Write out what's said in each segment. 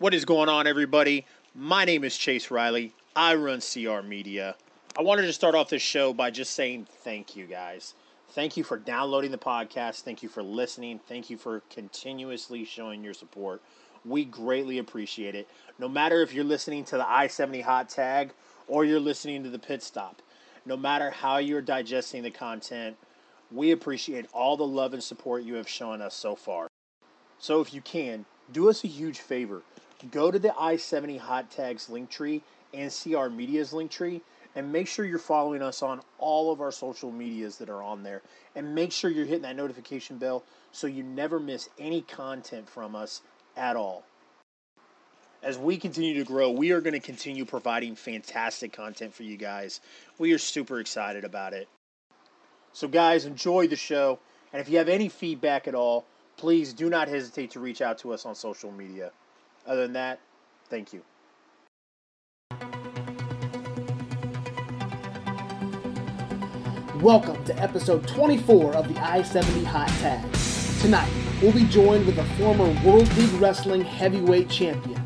What is going on, everybody? My name is Chase Riley. I run CR Media. I wanted to start off this show by just saying thank you, guys. Thank you for downloading the podcast. Thank you for listening. Thank you for continuously showing your support. We greatly appreciate it. No matter if you're listening to the I 70 hot tag or you're listening to the pit stop, no matter how you're digesting the content, we appreciate all the love and support you have shown us so far. So if you can, do us a huge favor. Go to the I 70 hot tags link tree and see our Media's link tree and make sure you're following us on all of our social medias that are on there. And make sure you're hitting that notification bell so you never miss any content from us at all. As we continue to grow, we are going to continue providing fantastic content for you guys. We are super excited about it. So, guys, enjoy the show. And if you have any feedback at all, please do not hesitate to reach out to us on social media. Other than that, thank you. Welcome to episode 24 of the I 70 Hot Tag. Tonight, we'll be joined with a former World League Wrestling heavyweight champion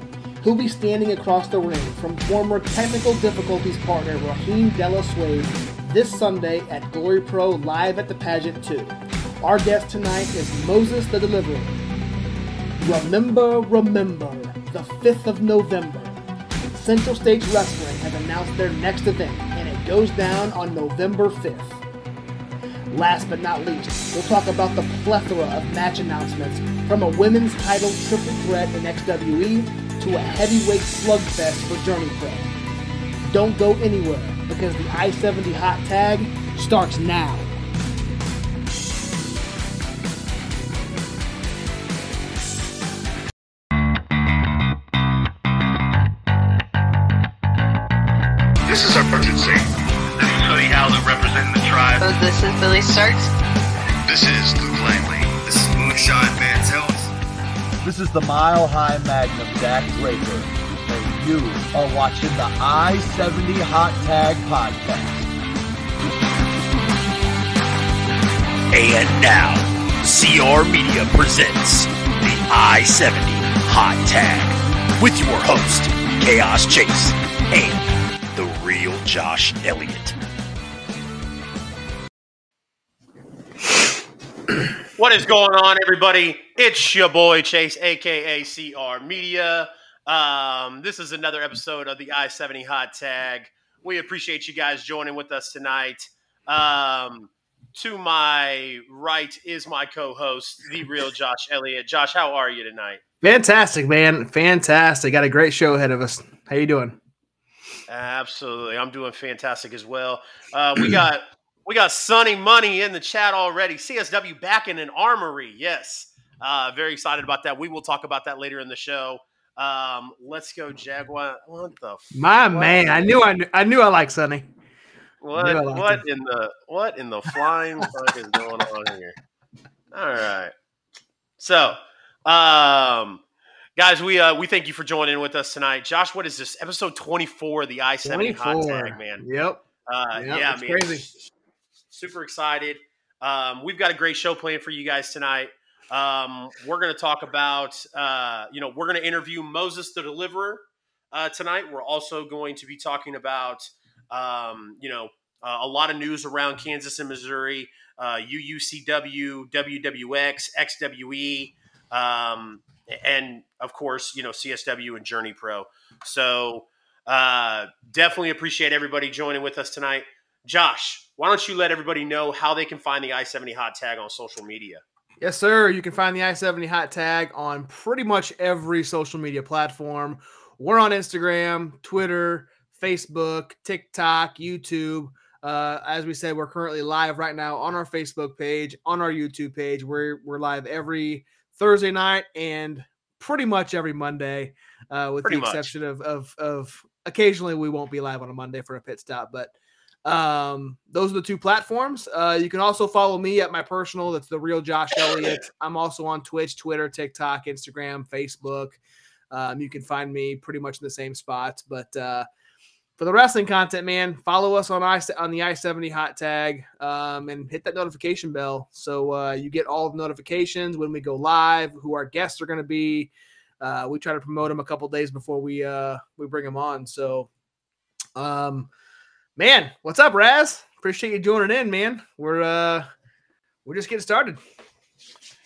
who'll be standing across the ring from former Technical Difficulties partner Raheem De La Suede this Sunday at Glory Pro Live at the Pageant 2. Our guest tonight is Moses the Deliverer. Remember, remember, the 5th of November. Central States Wrestling has announced their next event, and it goes down on November 5th. Last but not least, we'll talk about the plethora of match announcements from a women's title triple threat in XWE to a heavyweight slugfest for Journey Pro. Don't go anywhere because the I 70 hot tag starts now. This is Billy Starks. This is Luke Langley. This is Moonshine Mantell. This is the Mile High Magnum Dak Draper, and you are watching the I 70 Hot Tag Podcast. And now, CR Media presents the I 70 Hot Tag with your host, Chaos Chase, and the real Josh Elliott. What is going on, everybody? It's your boy Chase, aka CR Media. Um, this is another episode of the I 70 Hot Tag. We appreciate you guys joining with us tonight. Um, to my right is my co host, the real Josh Elliott. Josh, how are you tonight? Fantastic, man. Fantastic. Got a great show ahead of us. How you doing? Absolutely, I'm doing fantastic as well. Uh, we got we got Sunny Money in the chat already. CSW back in an armory. Yes, uh, very excited about that. We will talk about that later in the show. Um, let's go Jaguar. What the My What? man, I knew I knew, I knew I liked Sonny. what? Yeah, I like What it. in the what in the flying fuck is going on here? All right. So, um, guys, we uh we thank you for joining with us tonight. Josh, what is this? Episode 24 of the I 70 hot tag, man. Yep. Uh, Yep, yeah, it's man. crazy. Super excited. Um, we've got a great show planned for you guys tonight. Um, we're going to talk about, uh, you know, we're going to interview Moses the Deliverer uh, tonight. We're also going to be talking about, um, you know, uh, a lot of news around Kansas and Missouri, uh, UUCW, WWX, XWE, um, and of course, you know, CSW and Journey Pro. So uh, definitely appreciate everybody joining with us tonight. Josh, why don't you let everybody know how they can find the I 70 hot tag on social media? Yes, sir. You can find the I 70 hot tag on pretty much every social media platform. We're on Instagram, Twitter, Facebook, TikTok, YouTube. Uh, as we said, we're currently live right now on our Facebook page, on our YouTube page. We're, we're live every Thursday night and pretty much every Monday, uh, with Pretty the exception of, of, of occasionally we won't be live on a Monday for a pit stop. But um, those are the two platforms. Uh, you can also follow me at my personal. That's the real Josh Elliott. I'm also on Twitch, Twitter, TikTok, Instagram, Facebook. Um, you can find me pretty much in the same spots. But uh, for the wrestling content, man, follow us on I on the I seventy hot tag um, and hit that notification bell so uh, you get all the notifications when we go live, who our guests are going to be, uh, we try to promote them a couple days before we uh, we bring them on. So, um, man, what's up, Raz? Appreciate you joining in, man. We're uh, we're just getting started.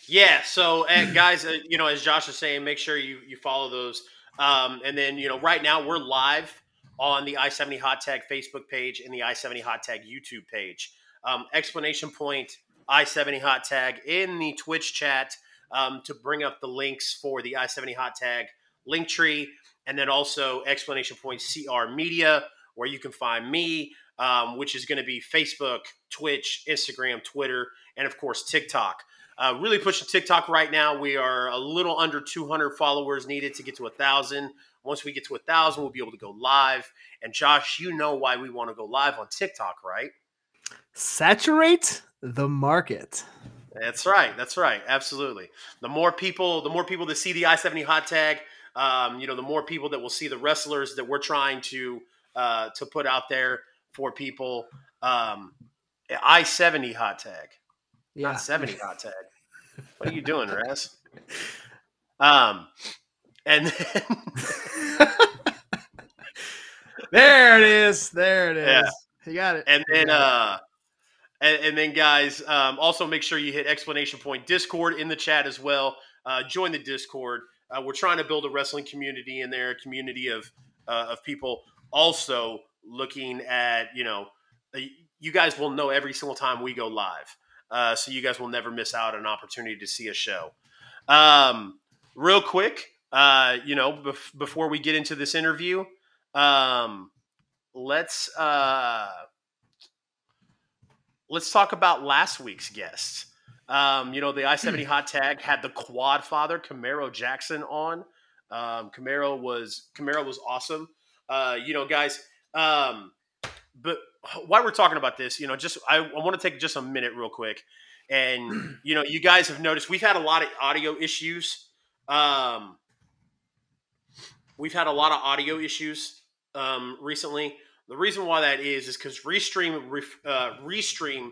Yeah. So, guys, uh, you know, as Josh is saying, make sure you you follow those. Um, and then, you know, right now we're live on the I seventy Hot Tag Facebook page and the I seventy Hot Tag YouTube page. Um, explanation point I seventy Hot Tag in the Twitch chat um, to bring up the links for the I seventy Hot Tag link tree, and then also explanation point CR Media where you can find me, um, which is going to be Facebook, Twitch, Instagram, Twitter, and of course TikTok. Uh, really pushing TikTok right now. We are a little under 200 followers needed to get to a thousand. Once we get to a thousand, we'll be able to go live. And Josh, you know why we want to go live on TikTok, right? Saturate the market. That's right. That's right. Absolutely. The more people, the more people that see the I seventy hot tag, um, you know, the more people that will see the wrestlers that we're trying to uh, to put out there for people. Um, I seventy hot tag, Yeah. not seventy hot tag. What are you doing, Raz? Um, and then, there it is. There it is. Yeah. You got it. and then uh and, and then guys um, also make sure you hit explanation point discord in the chat as well uh, join the discord uh, we're trying to build a wrestling community in there a community of uh, of people also looking at you know uh, you guys will know every single time we go live uh, so you guys will never miss out on an opportunity to see a show um, real quick uh, you know bef- before we get into this interview um, let's uh, let's talk about last week's guest. Um, you know, the I seventy hot tag had the Quad Father Camaro Jackson on. Um, Camaro was Camaro was awesome. Uh, you know, guys. Um, but while we're talking about this, you know, just I, I want to take just a minute, real quick, and you know, you guys have noticed we've had a lot of audio issues. Um, we've had a lot of audio issues um, recently. The reason why that is is because Restream, ref- uh, Restream,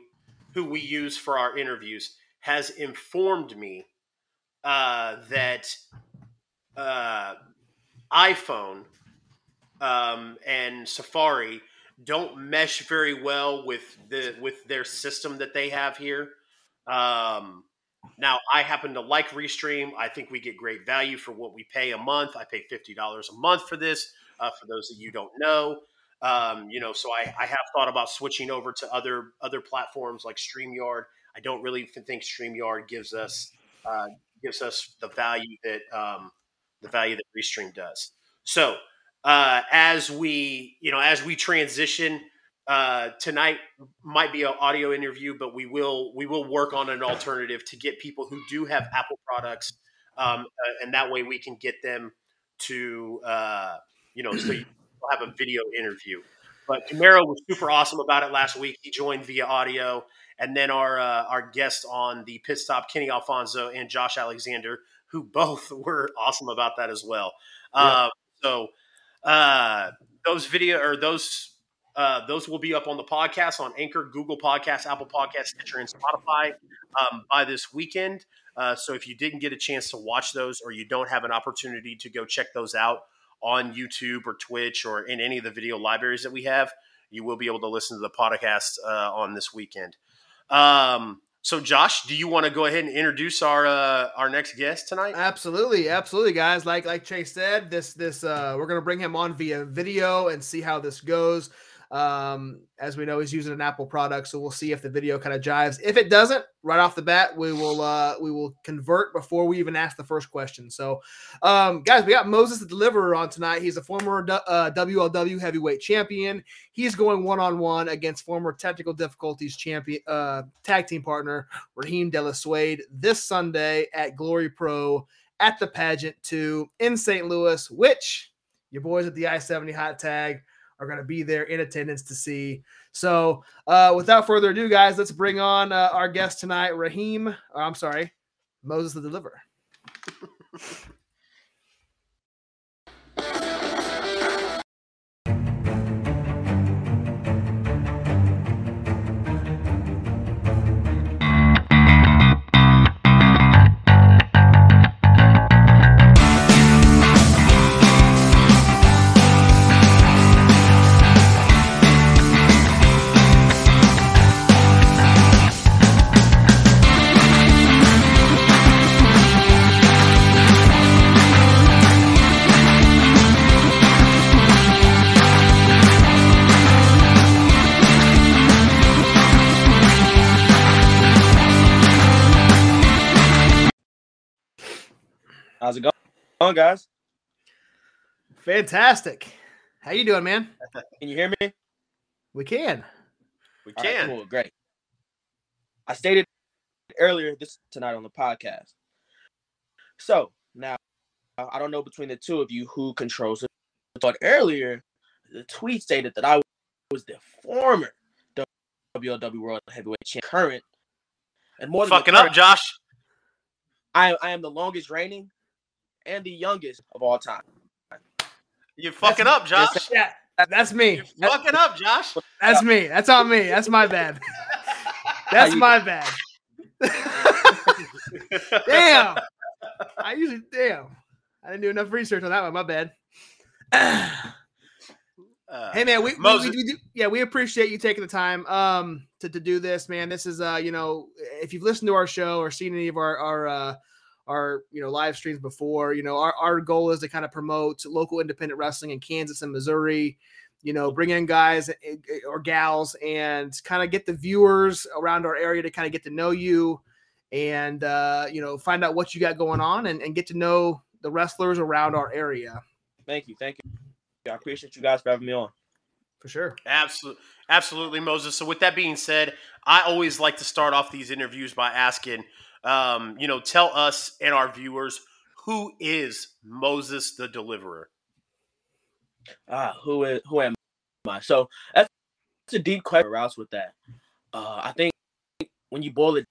who we use for our interviews, has informed me uh, that uh, iPhone um, and Safari don't mesh very well with the with their system that they have here. Um, now, I happen to like Restream. I think we get great value for what we pay a month. I pay fifty dollars a month for this. Uh, for those that you don't know, um, you know, so I, I have thought about switching over to other other platforms like Streamyard. I don't really think Streamyard gives us uh, gives us the value that um, the value that Restream does. So uh, as we you know as we transition uh, tonight might be an audio interview, but we will we will work on an alternative to get people who do have Apple products, um, uh, and that way we can get them to uh, you know so you have a video interview. But Camaro was super awesome about it last week. He joined via audio, and then our uh, our guest on the pit stop, Kenny Alfonso and Josh Alexander, who both were awesome about that as well. Uh, so uh, those video or those uh, those will be up on the podcast on Anchor, Google Podcasts, Apple Podcasts, Stitcher, and Spotify um, by this weekend. Uh, so if you didn't get a chance to watch those, or you don't have an opportunity to go check those out on YouTube or Twitch or in any of the video libraries that we have, you will be able to listen to the podcast uh, on this weekend. Um, so, Josh, do you want to go ahead and introduce our uh, our next guest tonight? Absolutely, absolutely, guys. Like like Chase said, this this uh, we're gonna bring him on via video and see how this goes. Um, as we know, he's using an Apple product, so we'll see if the video kind of jives. If it doesn't, right off the bat, we will uh, we will convert before we even ask the first question. So, um, guys, we got Moses the Deliverer on tonight. He's a former uh, WLW heavyweight champion. He's going one on one against former technical difficulties champion uh, tag team partner Raheem De La Suede this Sunday at Glory Pro at the pageant two in St. Louis, which your boys at the I 70 hot tag are going to be there in attendance to see. So, uh, without further ado, guys, let's bring on uh, our guest tonight, Raheem. I'm sorry, Moses the Deliverer. How's it going, going guys? Fantastic. How you doing, man? Can you hear me? We can. We All right, can. cool, great. I stated earlier this tonight on the podcast. So now I don't know between the two of you who controls it, but earlier the tweet stated that I was the former WLW World Heavyweight Champion, current, and more than the Fucking up, Josh. I, I am the longest reigning and the youngest of all time. You fucking up, Josh. Yeah, that's me. You That- fucking up, Josh. that's me. That's on me. That's my bad. That's my bad. damn. I usually damn. I didn't do enough research on that one. My bad. Uh, Hey man, we, we, we, we do, yeah, we appreciate you taking the time um to, to do this, man. This is uh, you know, if you've listened to our show or seen any of our our uh our you know live streams before, you know, our, our goal is to kind of promote local independent wrestling in Kansas and Missouri, you know, bring in guys eh, eh, or gals and kind of get the viewers around our area to kind of get to know you and uh, you know, find out what you got going on and, and get to know the wrestlers around our area Thank you, thank you. I appreciate you guys for having me on. for sure. Absolutely, absolutely, Moses. So, with that being said, I always like to start off these interviews by asking, um, you know, tell us and our viewers who is Moses the Deliverer. Ah, who is who am I? So that's, that's a deep question. Rouse with that. Uh, I think when you boil it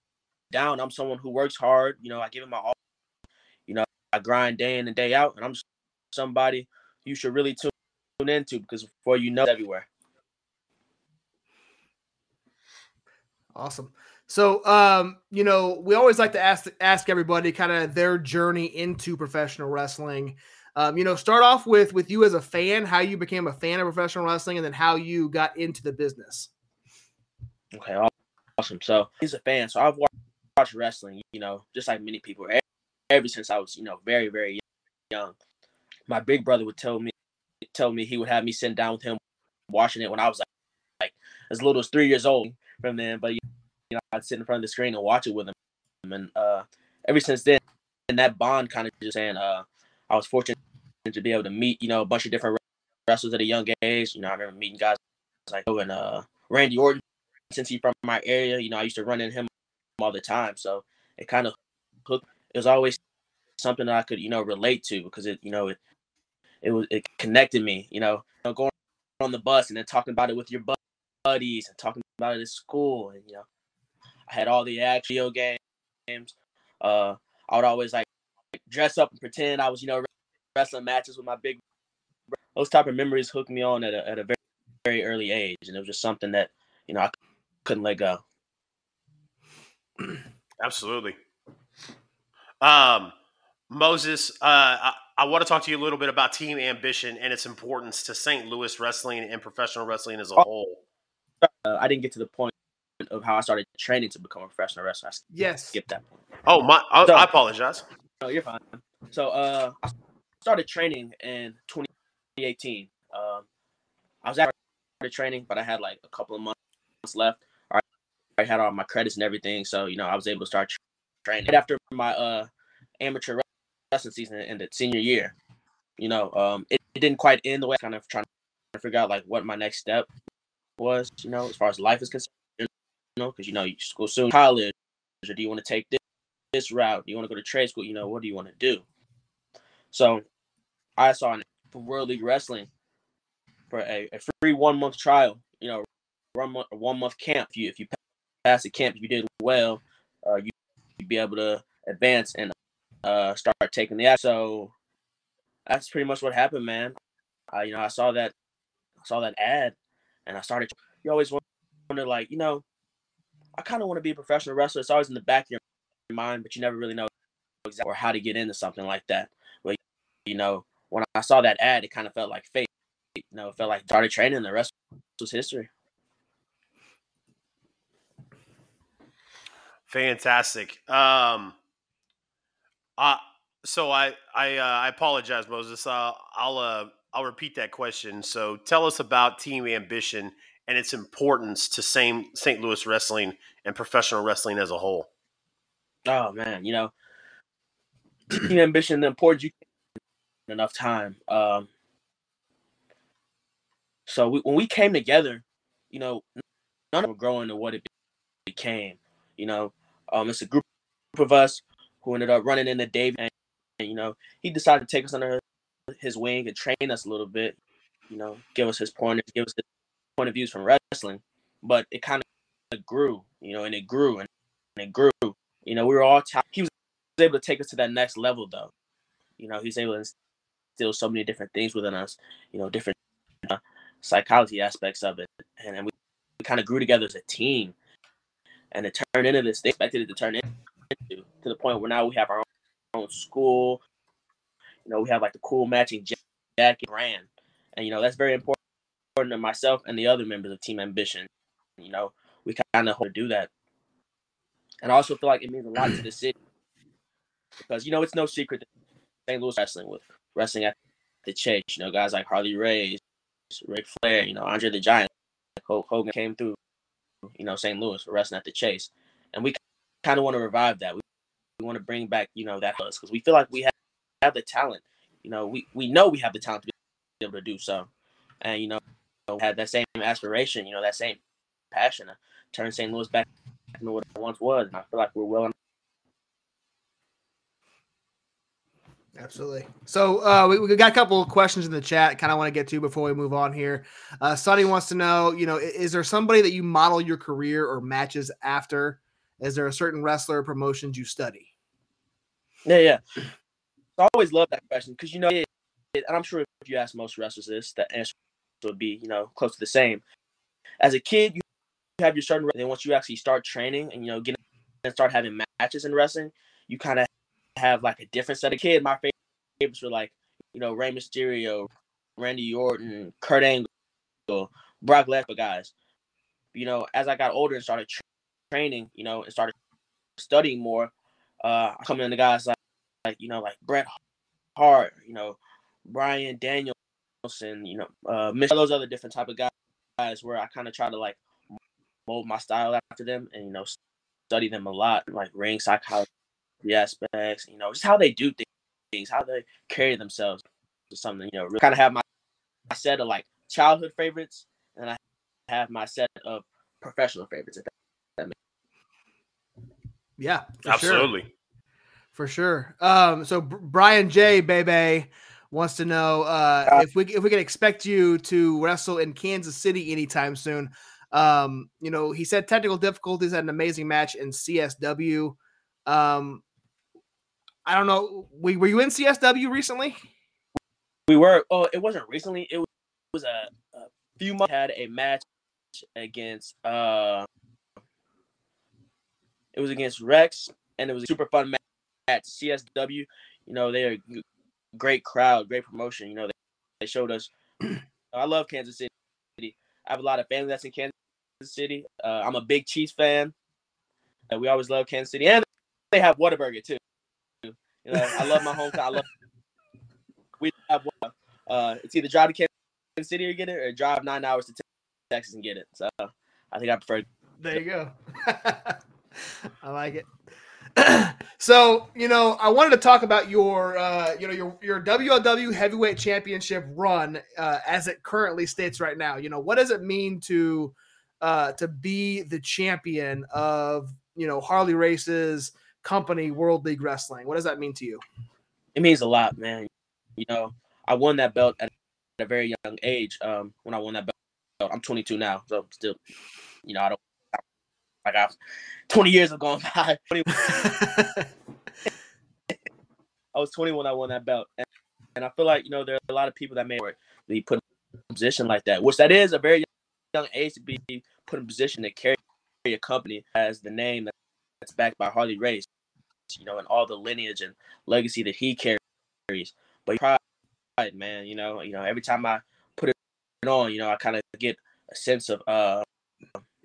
down, I'm someone who works hard. You know, I give it my all. You know, I grind day in and day out, and I'm somebody you should really tune into because before you know, it's everywhere. Awesome. So, um, you know, we always like to ask ask everybody kind of their journey into professional wrestling. Um, you know, start off with with you as a fan, how you became a fan of professional wrestling, and then how you got into the business. Okay, awesome. So he's a fan. So I've watched, wrestling, you know, just like many people, e- ever since I was, you know, very, very young. My big brother would tell me, tell me he would have me sit down with him watching it when I was like, like as little as three years old from then. But you know, I'd sit in front of the screen and watch it with him. And uh, ever since then, and that bond kind of just saying, uh, I was fortunate to be able to meet, you know, a bunch of different wrestlers at a young age. You know, I remember meeting guys like oh, and uh, Randy Orton since he's from my area, you know, I used to run in him all the time. So it kind of hooked. It was always something that I could, you know, relate to because it, you know, it it was it connected me. You know, You know, going on the bus and then talking about it with your buddies and talking about it at school, and you know, had all the actual games. Uh, I would always like dress up and pretend I was, you know, wrestling matches with my big. bro- Those type of memories hooked me on at a at a very very early age, and it was just something that you know I couldn't let go. Absolutely. Um, Moses, uh, I, I want to talk to you a little bit about Team Ambition and its importance to St. Louis wrestling and professional wrestling as a whole. Uh, I didn't get to the point of how I started training to become a professional wrestler. I Yes. skip that point. Oh, my! I, So- I apologize. No, you're fine. So uh, I started training in 2018. Um, I was at started training, but I had like a couple of months left. I I had all my credits and everything, so you know I was able to start training right after my uh amateur wrestling season ended senior year. You know, um, it, it didn't quite end the way I was kind of trying to figure out like what my next step was. You know, as far as life is concerned. You know, because you know you go soon college, or do you want to take this? this route? Do you want to go to trade school? You know, what do you want to do? So I saw in World League Wrestling for a, a free one month trial. You know, one month one month camp. If you if you pass the camp, if you did well, uh, you you'd be able to advance and uh, start taking the act. So that's pretty much what happened, man. You know I saw that I saw that ad, and I started. You always wonder, like you know, I kind of want to be a professional wrestler. It's always in the back of your mind, but you never really know exactly or how to get into something like that. But you know, when I saw that ad, it kind of felt like fate. You know, it felt like started training. The rest was history. Fantastic. Um, uh, so I I uh, I apologize, Moses. Uh, I'll uh, I'll repeat that question. So tell us about Team Ambition and its importance to same St. Louis wrestling and professional wrestling as a whole. Oh man, you know, team ambition, the importance you enough time. Um, so we, when we came together, you know, none of were growing to what it became. You know, um, it's a group of us who ended up running into Dave, and, and you know, he decided to take us under his wing and train us a little bit. You know, give us his pointers, give us his point of views from wrestling. But it kind of grew, you know, and it grew and, it grew. You know, we were all t- he was able to take us to that next level, though. You know, he's able to instill so many different things within us. You know, different uh, psychology aspects of it, and, and we, we kind of grew together as a team. And it turned into this. They expected it to turn into to the point where now we have our own, own school. You know, we have like the cool matching jacket brand, and you know that's very important to myself and the other members of Team Ambition. You know, we kind of hope to do that, and I also feel like it means a lot to the city because you know it's no secret that St. Louis wrestling with wrestling at the Chase. You know, guys like Harley Race, Ric Flair, you know, Andre the Giant, Hulk Hogan came through. You know, St. Louis for wrestling at the Chase, and we kind of want to revive that. We, we want to bring back, you know, that us because we feel like we have, have the talent. You know, we we know we have the talent to be able to do so, and you know, had that same aspiration. You know, that same passion to turn St. Louis back into what it once was. And I feel like we're well. Absolutely. So uh, we, we got a couple of questions in the chat. Kind of want to get to before we move on here. Uh, Sonny wants to know, you know, is there somebody that you model your career or matches after? Is there a certain wrestler or promotions you study? Yeah, yeah. I always love that question because you know, it, it, and I'm sure if you ask most wrestlers this, the answer would be you know close to the same. As a kid, you have your certain, and then once you actually start training and you know get and start having matches in wrestling, you kind of have like a different set of kids. My favorites were like you know Rey Mysterio, Randy Orton, Kurt Angle, Brock Lesnar guys. You know, as I got older and started tra- training, you know, and started studying more, uh, coming into guys like, like you know like Bret Hart, you know, Bryan Danielson, you know, uh, those other different type of guys where I kind of try to like mold my style after them and you know study them a lot, like ring psychology aspects, you know, just how they do things, how they carry themselves or something, you know, really kind of have my, my set of like childhood favorites and I have my set of professional favorites. If that makes Yeah, for Absolutely. Sure. For sure. Um, so Brian J. Bebe wants to know uh, if we if we can expect you to wrestle in Kansas City anytime soon. Um, you know, he said technical difficulties had an amazing match in CSW. Um, I don't know. We, were you in CSW recently? We were. Oh, it wasn't recently. It was, it was a, a few months. Had a match against. uh It was against Rex, and it was a super fun match at CSW. You know, they're a great crowd, great promotion. You know, they, they showed us. I love Kansas City. I have a lot of family that's in Kansas City. Uh, I'm a big Chiefs fan. Uh, we always love Kansas City, and they have Whataburger too. You know, I love my hometown. I love. We have uh, it's either drive to Kansas City or get it, or drive nine hours to Texas and get it. So I think I prefer. There you go. I like it. so you know, I wanted to talk about your, uh, you know, your your WLW Heavyweight Championship run uh, as it currently states right now. You know, what does it mean to uh, to be the champion of you know Harley Race's company, World League Wrestling? What does that mean to you? It means a lot, man. You know, I won that belt at a very young age. Um, when I won that belt, I'm 22 now, so still, you know, I don't like I 20 years have gone by. I was 20 when I won that belt, and, and I feel like you know there are a lot of people that may be put in a position like that, which that is a very young age to be put in a position to carry a company as the name that's backed by Harley Race, you know, and all the lineage and legacy that he carries. But pride, man, you know, you know, every time I put it on, you know, I kind of get a sense of uh,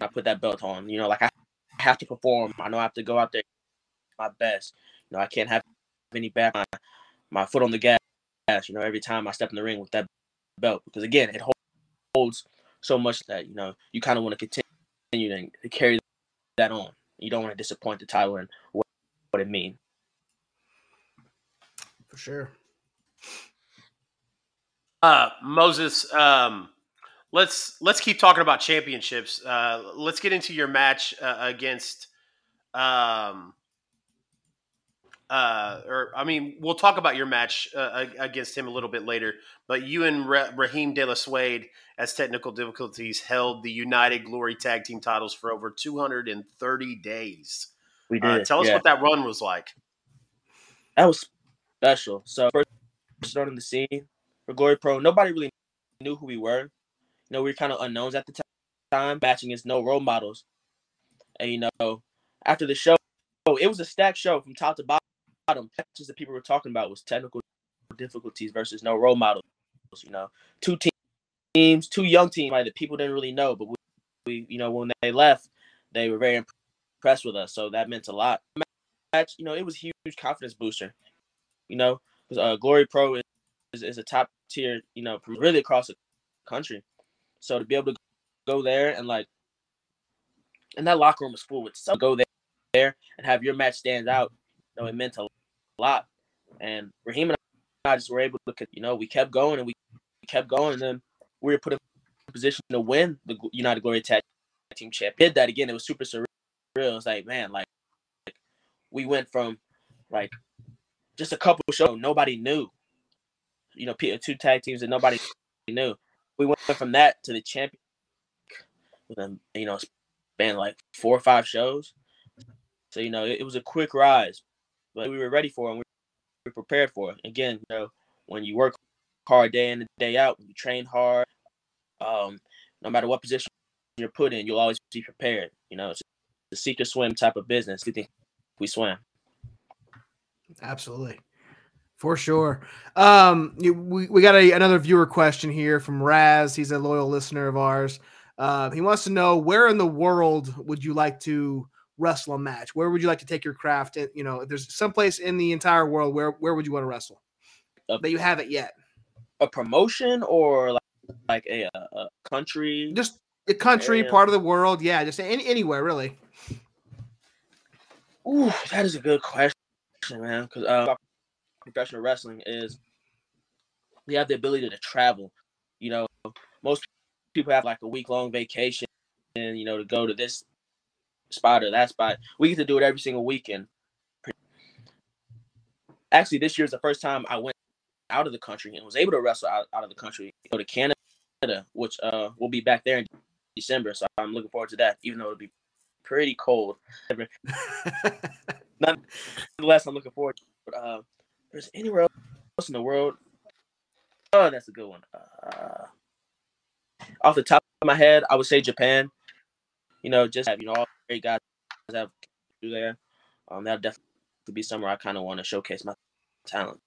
I put that belt on, you know, like I have to perform. I know I have to go out there my best. You know, I can't have any back my, my foot on the gas, you know, every time I step in the ring with that belt because again, it holds so much that you know you kind of want to continue to carry that on. You don't want to disappoint the title and what, what it means. For sure. Uh, Moses, um, let's let's keep talking about championships. Uh, let's get into your match uh, against, um, uh, or I mean, we'll talk about your match uh, against him a little bit later. But you and Ra- Raheem De La Suede, as technical difficulties, held the United Glory Tag Team titles for over 230 days. We Uh, did. tell us yeah. what that run was like. that was special. So first starting the scene for Glory Pro, nobody really knew who we were. You know, we were kind of unknowns at the ti- time, matching is no role models. And you know, after the show, it was a stacked show from top to bottom. Just the people were talking about was technical difficulties versus no role models. You know, two te- teams, two young teams like, that people didn't really know, but we, we, you know, when they left, they were very impressed with us. So that meant a lot. Match, you know, it was a huge confidence booster you know, because uh, Glory Pro is, is, is a top tier, you know, really across the country. So to be able to go there and like, and that locker room was full with some go there, there and have your match stand out, you know, it meant a lot. And Raheem and I just were able to, you know, we kept going and we kept going, and then we were put in a position to win the United Glory Tag Team Champ. Did that again? It was super surreal. It was like, man, like, like we went from like just a couple shows nobody knew. You know, two tag teams that nobody knew. We went from that to the champion. Within you know, span like four or five shows. So you know, it, it was a quick rise, but we were ready for it. And we were prepared for it. Again, you know, when you work hard day in and day out, when you train hard, um, no matter what position you're put in, you'll always be prepared. You know, it's a or swim type of business. We think we swim. Absolutely. For sure. Um, we, we got a, another viewer question here from Raz. He's a loyal listener of ours. Uh, he wants to know where in the world would you like to wrestle a match? Where would you like to take your craft? In, you know, if there's someplace in the entire world, where where would you want to wrestle Uh, that you haven't yet? a promotion or like, like a, a, a country? Just a country, part of the world. Yeah, just any, anywhere really. Ooh, that is a good question, man. Because uh, professional wrestling is we have the ability to travel. You know, most people have like a week long vacation, and you know to go to this spot or that spot. We get to do it every single weekend. Actually, this year is the first time I went out of the country and was able to wrestle out, out of the country. Go to Canada, which uh will be back there in December. So I'm looking forward to that, even though it'll be pretty cold. Nonetheless, I'm looking forward. To it. But, uh, there's anywhere else in the world. Oh, that's a good one. Uh, off the top of my head, I would say Japan. You know, just have you know all great guys have to do there. Um, that'll definitely be somewhere I kind of want to showcase my talent.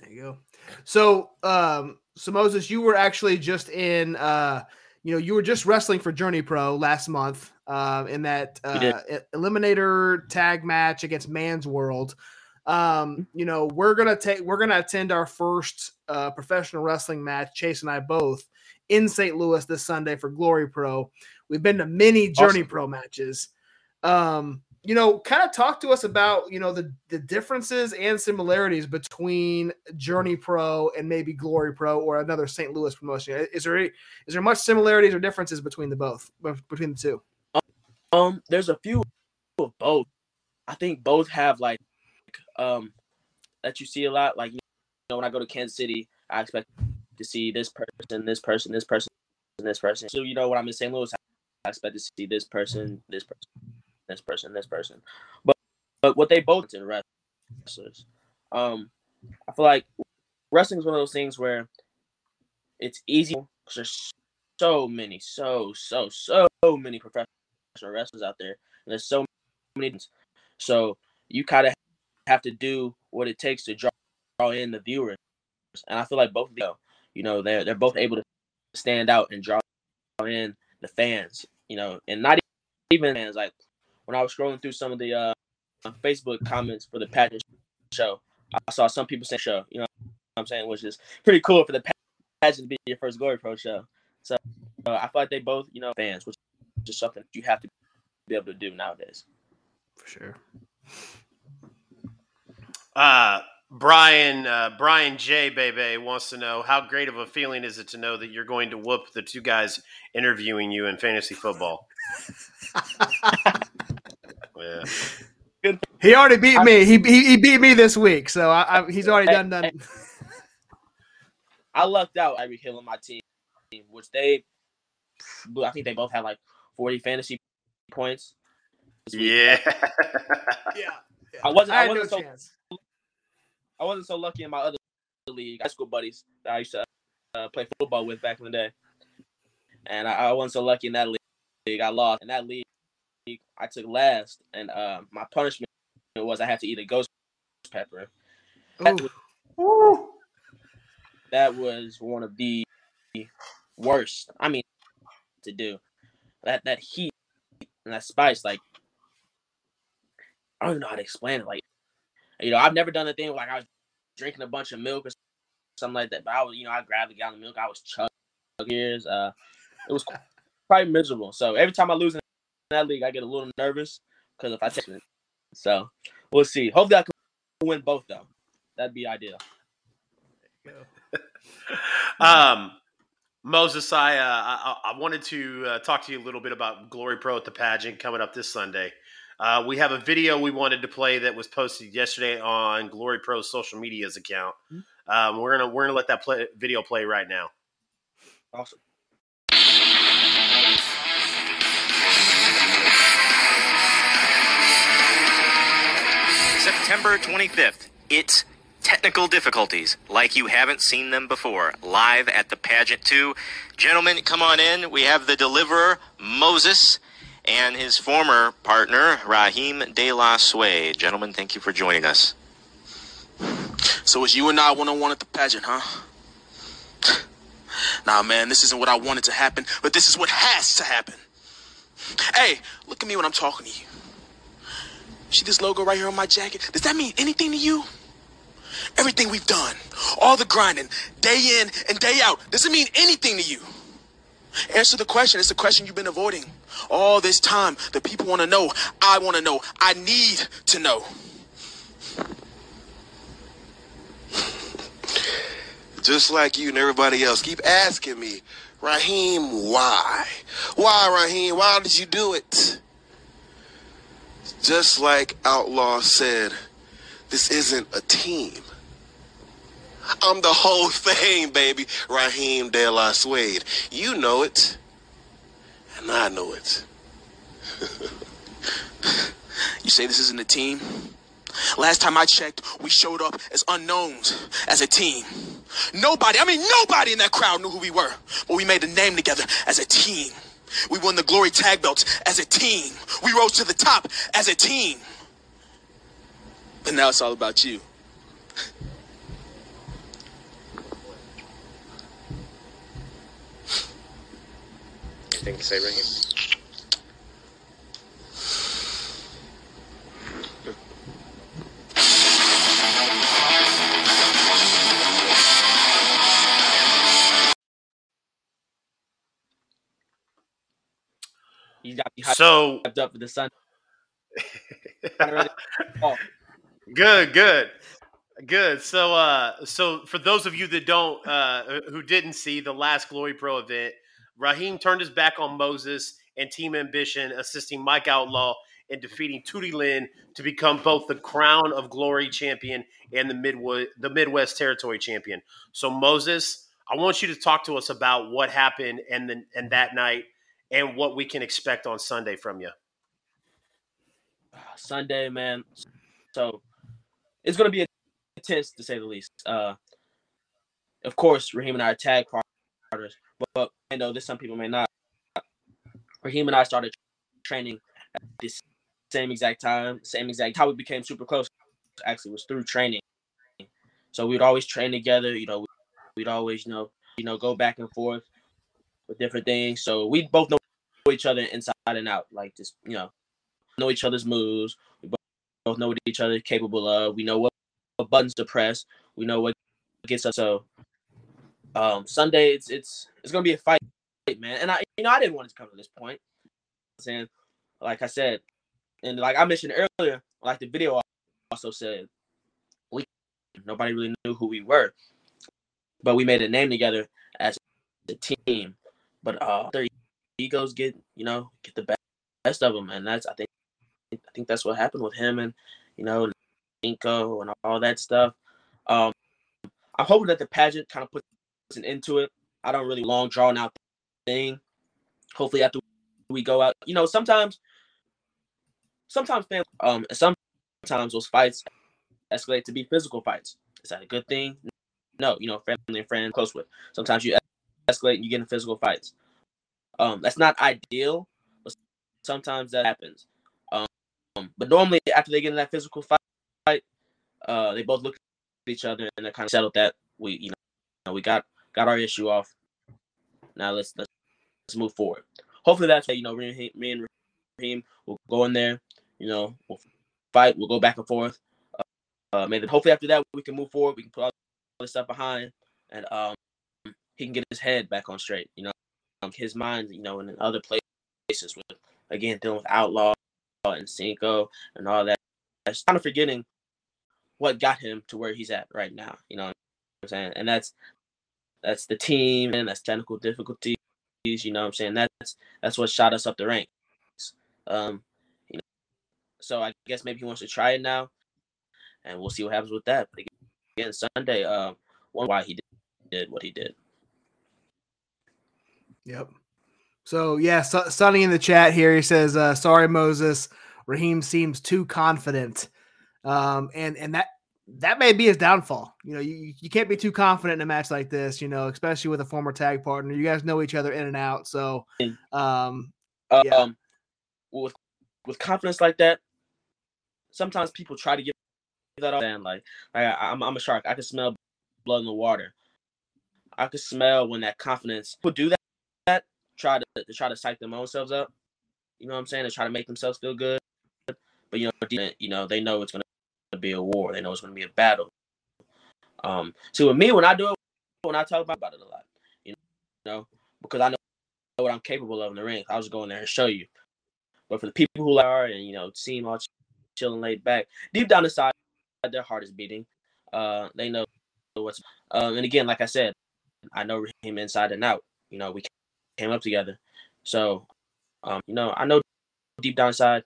There you go. So, um, so Moses, you were actually just in, uh, you know, you were just wrestling for Journey Pro last month, uh, in that uh, eliminator tag match against Man's World. Um, you know, we're gonna take, we're gonna attend our first uh, professional wrestling match, Chase and I both, in St. Louis this Sunday for Glory Pro. We've been to many Journey Awesome. Pro matches. Um, you know, kind of talk to us about you know the the differences and similarities between Journey Pro and maybe Glory Pro or another St. Louis promotion. Is there is there much similarities or differences between the both between the two? Um, there's a few of both. I think both have like um that you see a lot. Like you know, when I go to Kansas City, I expect to see this person, this person, this person, this person. So you know, when I'm in St. Louis, I expect to see this person, this person, this person, this person. But but what they both in wrestlers. Um, I feel like wrestling is one of those things where it's easy because there's so many, so so so many professional wrestlers out there, and there's so many. So you kind of have to do what it takes to draw, draw in the viewers, and I feel like both of them, you know, they're they're both able to stand out and draw in the fans, you know, and not even fans. Like when I was scrolling through some of the uh, Facebook comments for the pageant show, I saw some people saying show, you know, I'm saying, which is pretty cool for the pageant to be your first Glory Pro show. So uh, I feel like they both, you know, fans, which just something you have to be able to do nowadays. For sure. Uh, Brian uh, Brian J. Bebe wants to know how great of a feeling is it to know that you're going to whoop the two guys interviewing you in fantasy football. yeah. He already beat me. He, he, he beat me this week, so I, I, he's already done done. I lucked out Tyreek Hill on my team, which they, I think they both had like 40 fantasy points. this. Yeah. Yeah, I wasn't. I I, had no wasn't so. chance. I wasn't so lucky in my other league, high school buddies that I used to uh, play football with back in the day, and I, I wasn't so lucky in that league. I lost in that league. I took last, and uh, my punishment was I had to eat a ghost pepper. That Ooh. was, that was one of the worst. I mean, to do that that heat and that spice, like I don't even know how to explain it. Like, you know, I've never done a thing like I was drinking a bunch of milk or something like that. But I was, you know, I grabbed a gallon of milk. I was chugging years. Uh, it was quite miserable. So every time I lose in that league, I get a little nervous because if I take it, so we'll see. Hopefully, I can win both though. That'd be ideal. Um, Moses, I, uh, I I wanted to uh, talk to you a little bit about Glory Pro at the pageant coming up this Sunday. Uh, we have a video we wanted to play that was posted yesterday on Glory Pro's social media's account. Um, we're gonna we're gonna let that play, video play right now. Awesome. September 25th. It's technical difficulties like you haven't seen them before. Live at the pageant 2. Gentlemen, come on in. We have the deliverer, Moses, and his former partner, Raheem De La Suede. Gentlemen, thank you for joining us. So it's you and I one on one at the pageant, huh? Nah, man, this isn't what I wanted to happen, but this is what has to happen. Hey, look at me when I'm talking to you. See this logo right here on my jacket? Does that mean anything to you? Everything we've done, all the grinding, day in and day out, doesn't mean anything to you? Answer the question. It's the question you've been avoiding all this time. The people want to know. I want to know. I need to know. just like you and everybody else, keep asking me, Raheem, why? Why, Raheem? Why did you do it? Just like Outlaw said, this isn't a team. I'm the whole thing, baby. Raheem De La Suede. You know it. And I know it. You say this isn't a team? Last time I checked, we showed up as unknowns, as a team. Nobody, I mean nobody in that crowd knew who we were, but we made a name together as a team. We won the glory tag belts as a team. We rose to the top as a team. But now it's all about you. Anything to say, Raheem? You got me hyped So up for the sun. Kinda ready. Oh, Good, good, good. So, uh, so for those of you that don't, uh, who didn't see the last Glory Pro event, Raheem turned his back on Moses and Team Ambition, assisting Mike Outlaw in defeating Tootie Lynn to become both the Crown of Glory champion and the Midwest, the Midwest Territory champion. So, Moses, I want you to talk to us about what happened and and that night and what we can expect on Sunday from you. Sunday, man. So it's gonna be intense to say the least. Uh, of course, Raheem and I are tag partners, but, I know this some people may not. Raheem and I started training at the same exact time, same exact how we became super close. Actually, was through training. So we'd always train together. You know, we'd always you know you know go back and forth with different things. So we both know each other inside and out. Like just you know know each other's moves. We both both know what each other is capable of. We know what, what buttons to press. We know what gets us. So um, Sunday, it's it's it's gonna be a fight, man. And I, you know, I didn't want to come to this point. Saying, like I said, and like I mentioned earlier, like the video also said, we Nobody really knew who we were, but we made a name together as a team. But uh, their egos get you know get the best of them, and that's I think I think that's what happened with him and you know Inco and all that stuff. Um, I'm hoping that the pageant kind of puts an end to it. I don't really long drawn out thing. Hopefully after we go out, you know, sometimes sometimes fans um sometimes those fights escalate to be physical fights. Is that a good thing? No, you know, family and friend close with. Sometimes you escalate and you get in physical fights. Um, that's not ideal, but sometimes that happens. Um, but normally after they get in that physical fight, uh, they both look at each other and they kind of settled that we, you know, we got got our issue off. Now let's let's, let's move forward. Hopefully that's it. you know me, and Rahim will go in there. You know, we'll fight. We'll go back and forth. Uh, maybe hopefully after that we can move forward. We can put all this stuff behind, and um, he can get his head back on straight. You know, um, his mind, you know, in other places with again dealing with outlaw and Cinco and all that. That's kind of forgetting what got him to where he's at right now. You know I'm saying? And that's that's the team and that's technical difficulties. You know what I'm saying? That's that's what shot us up the ranks. Um, you know, so I guess maybe he wants to try it now and we'll see what happens with that. But again, Sunday, one why he did, did what he did. Yep. So yeah, so, Sonny in the chat here, he says, uh, "Sorry, Moses. Rahim seems too confident, um, and and that that may be his downfall. You know, you, you can't be too confident in a match like this. You know, especially with a former tag partner. You guys know each other in and out. So, um, yeah. um with with confidence like that, sometimes people try to give that off. And like, I, I'm, I'm a shark. I can smell blood in the water. I can smell when that confidence people do that, that try to, to try to psych them own selves up. You know what I'm saying? To try to make themselves feel good. But you know, you know, they know it's gonna be a war. They know it's gonna be a battle. Um, so with me, when I do it, when I talk about it a lot, you know, because I know what I'm capable of in the ring. I was going there and show you. But for the people who are and you know seem all chilling, laid back, deep down inside, their heart is beating. Uh, they know what's. Um, and again, like I said, I know him inside and out. You know, we came up together, so um, you know, I know deep down inside,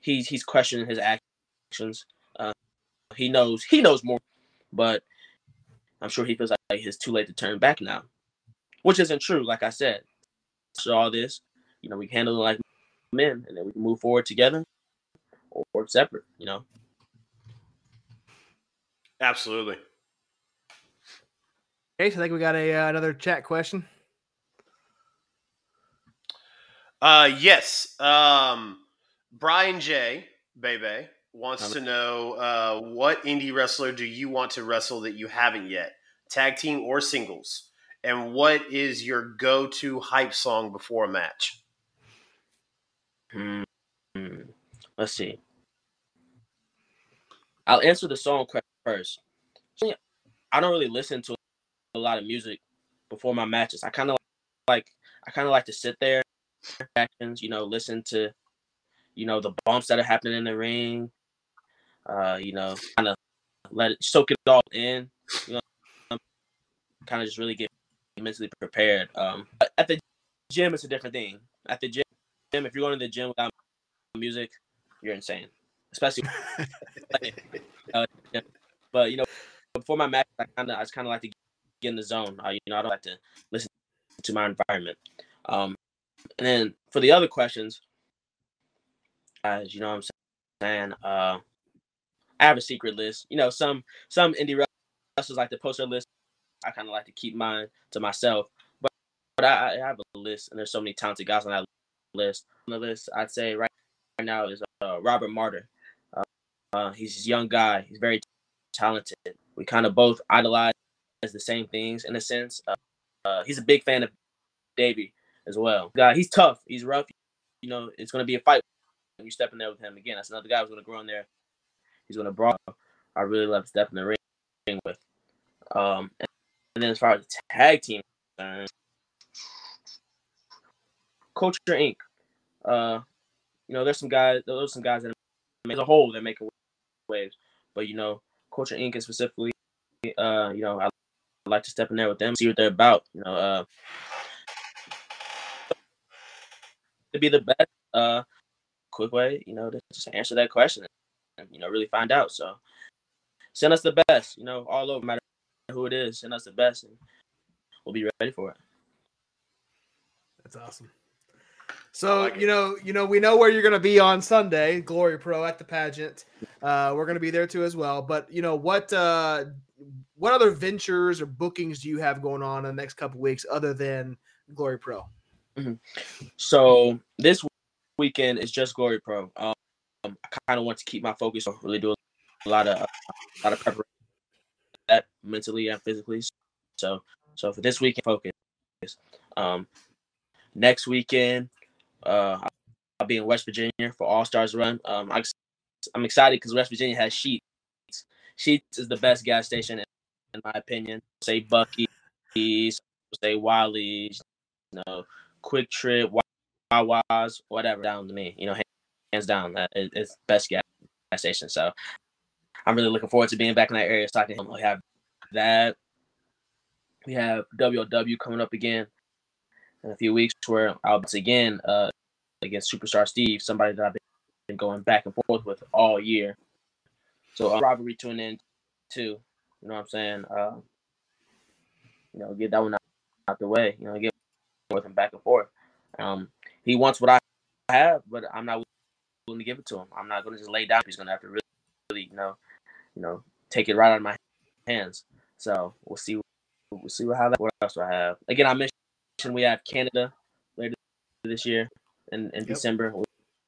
he's he's questioning his actions. Uh, he knows he knows more, but I'm sure he feels like it's too late to turn back now, which isn't true. Like I said, so all this, you know, we can handle it like men, and then we can move forward together or, or separate. You know. Absolutely. Okay, so I think we got a uh, another chat question. Uh, yes. Um, Brian J. Bebe wants to know uh, what indie wrestler do you want to wrestle that you haven't yet, tag team or singles, and what is your go-to hype song before a match? Hmm. Let's see. I'll answer the song question first. I don't really listen to a lot of music before my matches. I kind of like I kind of like to sit there, actions, you know, listen to, you know, the bumps that are happening in the ring. Uh, you know, kind of let it soak it all in. You know, kind of just really get mentally prepared. Um, at the gym, it's a different thing. At the gym, if you're going to the gym without music, you're insane. Especially, uh, but you know, before my match, I kind of I just kind of like to get in the zone. I, you know, I don't like to listen to my environment. Um, and then for the other questions, as you know, what I'm saying, uh, I have a secret list. You know, some some indie wrestlers like to post their list. I kind of like to keep mine to myself. But but I, I, have a list, and there's so many talented guys on that list. On the list, I'd say right, right now is uh, Robert Martyr. Uh, uh, he's a young guy. He's very talented. We kind of both idolize the same things in a sense. Uh, uh, he's a big fan of Davey as well. Guy, he's tough. He's rough. You know, it's going to be a fight when you step in there with him again. That's another guy who's going to grow in there. He's going to brawl. I really love stepping the ring with. Um, and, and then as far as the tag team Culture Inc. Uh, you know, there's some guys. There's some guys that as a whole they're making waves, but you know, Culture Inc. is specifically, uh, you know, I like to step in there with them, see what they're about. You know, uh, to be the best. Uh, quick way, you know, to just answer that question and you know really find out. So send us the best. You know, all over, no matter who it is, send us the best, and we'll be ready for it. That's awesome. So you know, you know, we know where you're going to be on Sunday, Glory Pro at the pageant. Uh, we're going to be there too as well. But you know, what uh, what other ventures or bookings do you have going on in the next couple weeks other than Glory Pro? Mm-hmm. So this weekend is just Glory Pro. Um, I kind of want to keep my focus, on really do a lot of a lot of preparation that mentally and physically. So so for this weekend, focus. Um, next weekend, uh, I'll be in West Virginia for All Stars Run. Um, I, I'm excited because West Virginia has Sheetz. Sheetz is the best gas station in, in my opinion. Say Buc-ee's, say Wiley's, you know, QuikTrip, Wawa's, whatever. Down to me, you know, hands down, that is, it's best gas station. So I'm really looking forward to being back in that area so I can have that. We have WOW coming up again in a few weeks where I'll be again uh, against Superstar Steve, somebody that I've been going back and forth with all year. So uh, rivalry tune in too. You know what I'm saying? Uh, you know, get that one out, out the way. You know, get with him back and forth. Um, he wants what I have, but I'm not willing to give it to him. I'm not going to just lay down. He's going to have to really, really, you know, you know, take it right out of my hands. So we'll see. We'll see what how that. What else do I have? Again, I mentioned we have Canada later this year in, in yep. December. We'll,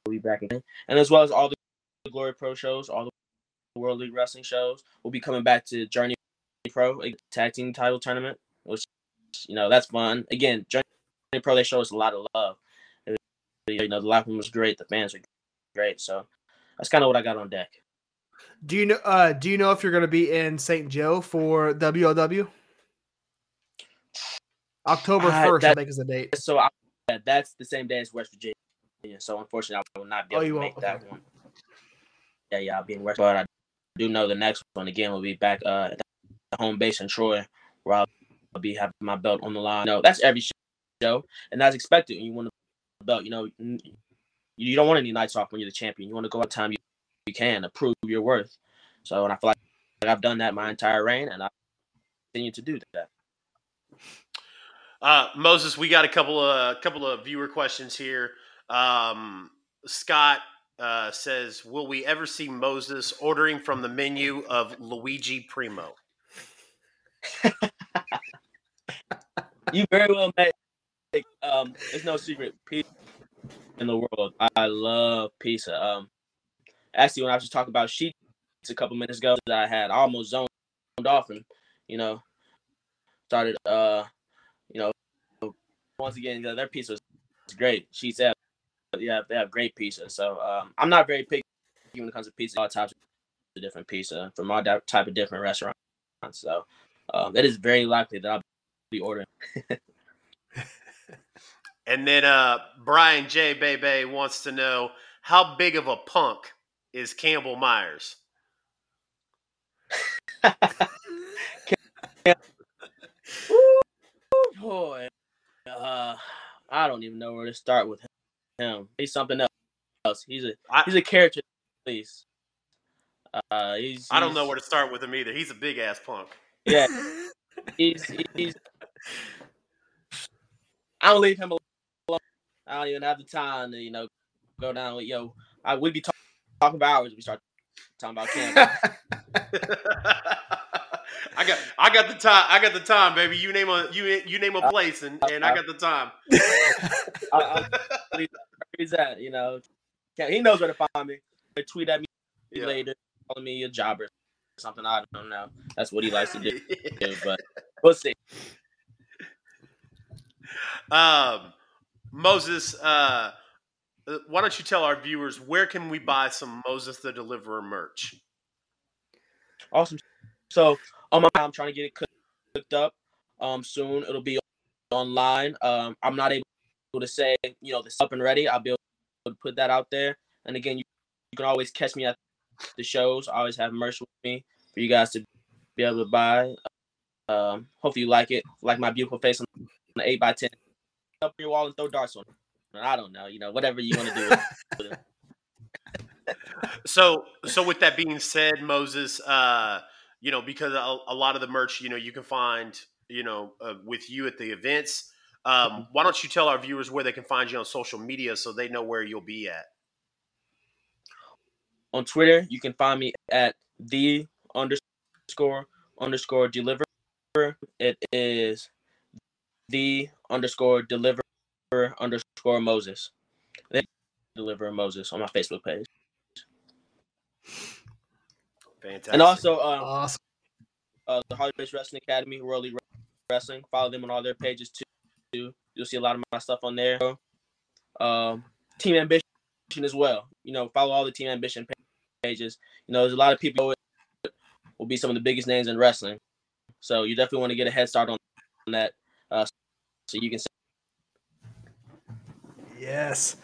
we'll be back again, and as well as all the Glory Pro shows, all the World League Wrestling shows. We'll be coming back to Journey Pro a tag team title tournament, which you know that's fun. Again, Journey Pro they show us a lot of love. You know, the locker room was great, the fans were great, so that's kind of what I got on deck. Do you know? Uh, do you know if you're going to be in St. Joe for WOW? October first, uh, I think is the date. So I, that's the same day as West Virginia. So unfortunately, I will not be oh, able oh, to make that okay. one. Yeah, yeah, I'll be in West. But I do know the next one again will be back uh, at the home base in Troy, where I'll be having my belt on the line. No, that's every show, and that's expected. You want a belt, you know, you don't want any nights off when you're the champion. You want to go at time you, you can to prove your worth. So, and I feel like I've done that my entire reign, and I continue to do that. Uh, Moses, we got a couple of a couple of viewer questions here. Um, Scott uh, says, "Will we ever see Moses ordering from the menu of Luigi Primo?" you very well may. Um, it's no secret. In the world. I love pizza. Um, actually, when I was just talking about Sheetz a couple minutes ago, that I had almost zoned off and you know started uh you know once again their pizza is great. Sheetz have yeah they have great pizza. So um, I'm not very picky when it comes to pizza. All types of different pizza from all type of different restaurants. So um, it is very likely that I'll be ordering. and then uh, Brian J. Bebe wants to know how big of a punk is Campbell Myers? Ooh, boy, uh, I don't even know where to start with him. He's something else. He's a he's a character, please. Uh, he's, he's, I don't know where to start with him either. He's a big ass punk. Yeah, he's he's. I don't leave him alone. I don't even have the time to you know go down with yo. I would be talk, talking about hours. We start talking about Campbell. I got I got the time. I got the time, baby. You name a you you name a place, and, and I got the time. I, I, he's at you know, he knows where to find me. Tweet at me yeah. later, calling me a jobber, or something. I don't know. That's what he likes to do. But we'll see. Um, Moses, uh, why don't you tell our viewers where can we buy some Moses the Deliverer merch? Awesome. So on my I'm trying to get it cooked up. Um, soon it'll be online. Um, I'm not able to say you know this up and ready. I'll be able to put that out there. And again, you, you can always catch me at the shows. I always have merch with me for you guys to be able to buy. Um, hopefully you like it. Like my beautiful face on the eight by ten. Up your wall and throw darts on. it. I don't know, you know, whatever you want to do. with. So, so with that being said, Moses, uh, you know, because a, a lot of the merch, you know, you can find, you know, uh, with you at the events. Um, why don't you tell our viewers where they can find you on social media so they know where you'll be at? on Twitter, you can find me at the underscore underscore deliver. It is the underscore deliver underscore Moses. Then deliver Moses on my Facebook page. Fantastic. And also um, Awesome. uh, the Harley Race Wrestling Academy, World League Wrestling. Follow them on all their pages too. You'll see a lot of my stuff on there. Um, Team Ambition as well. You know, follow all the Team Ambition pages. You know, there's a lot of people who will be some of the biggest names in wrestling. So you definitely want to get a head start on, on that, uh, so you can. Say Yes.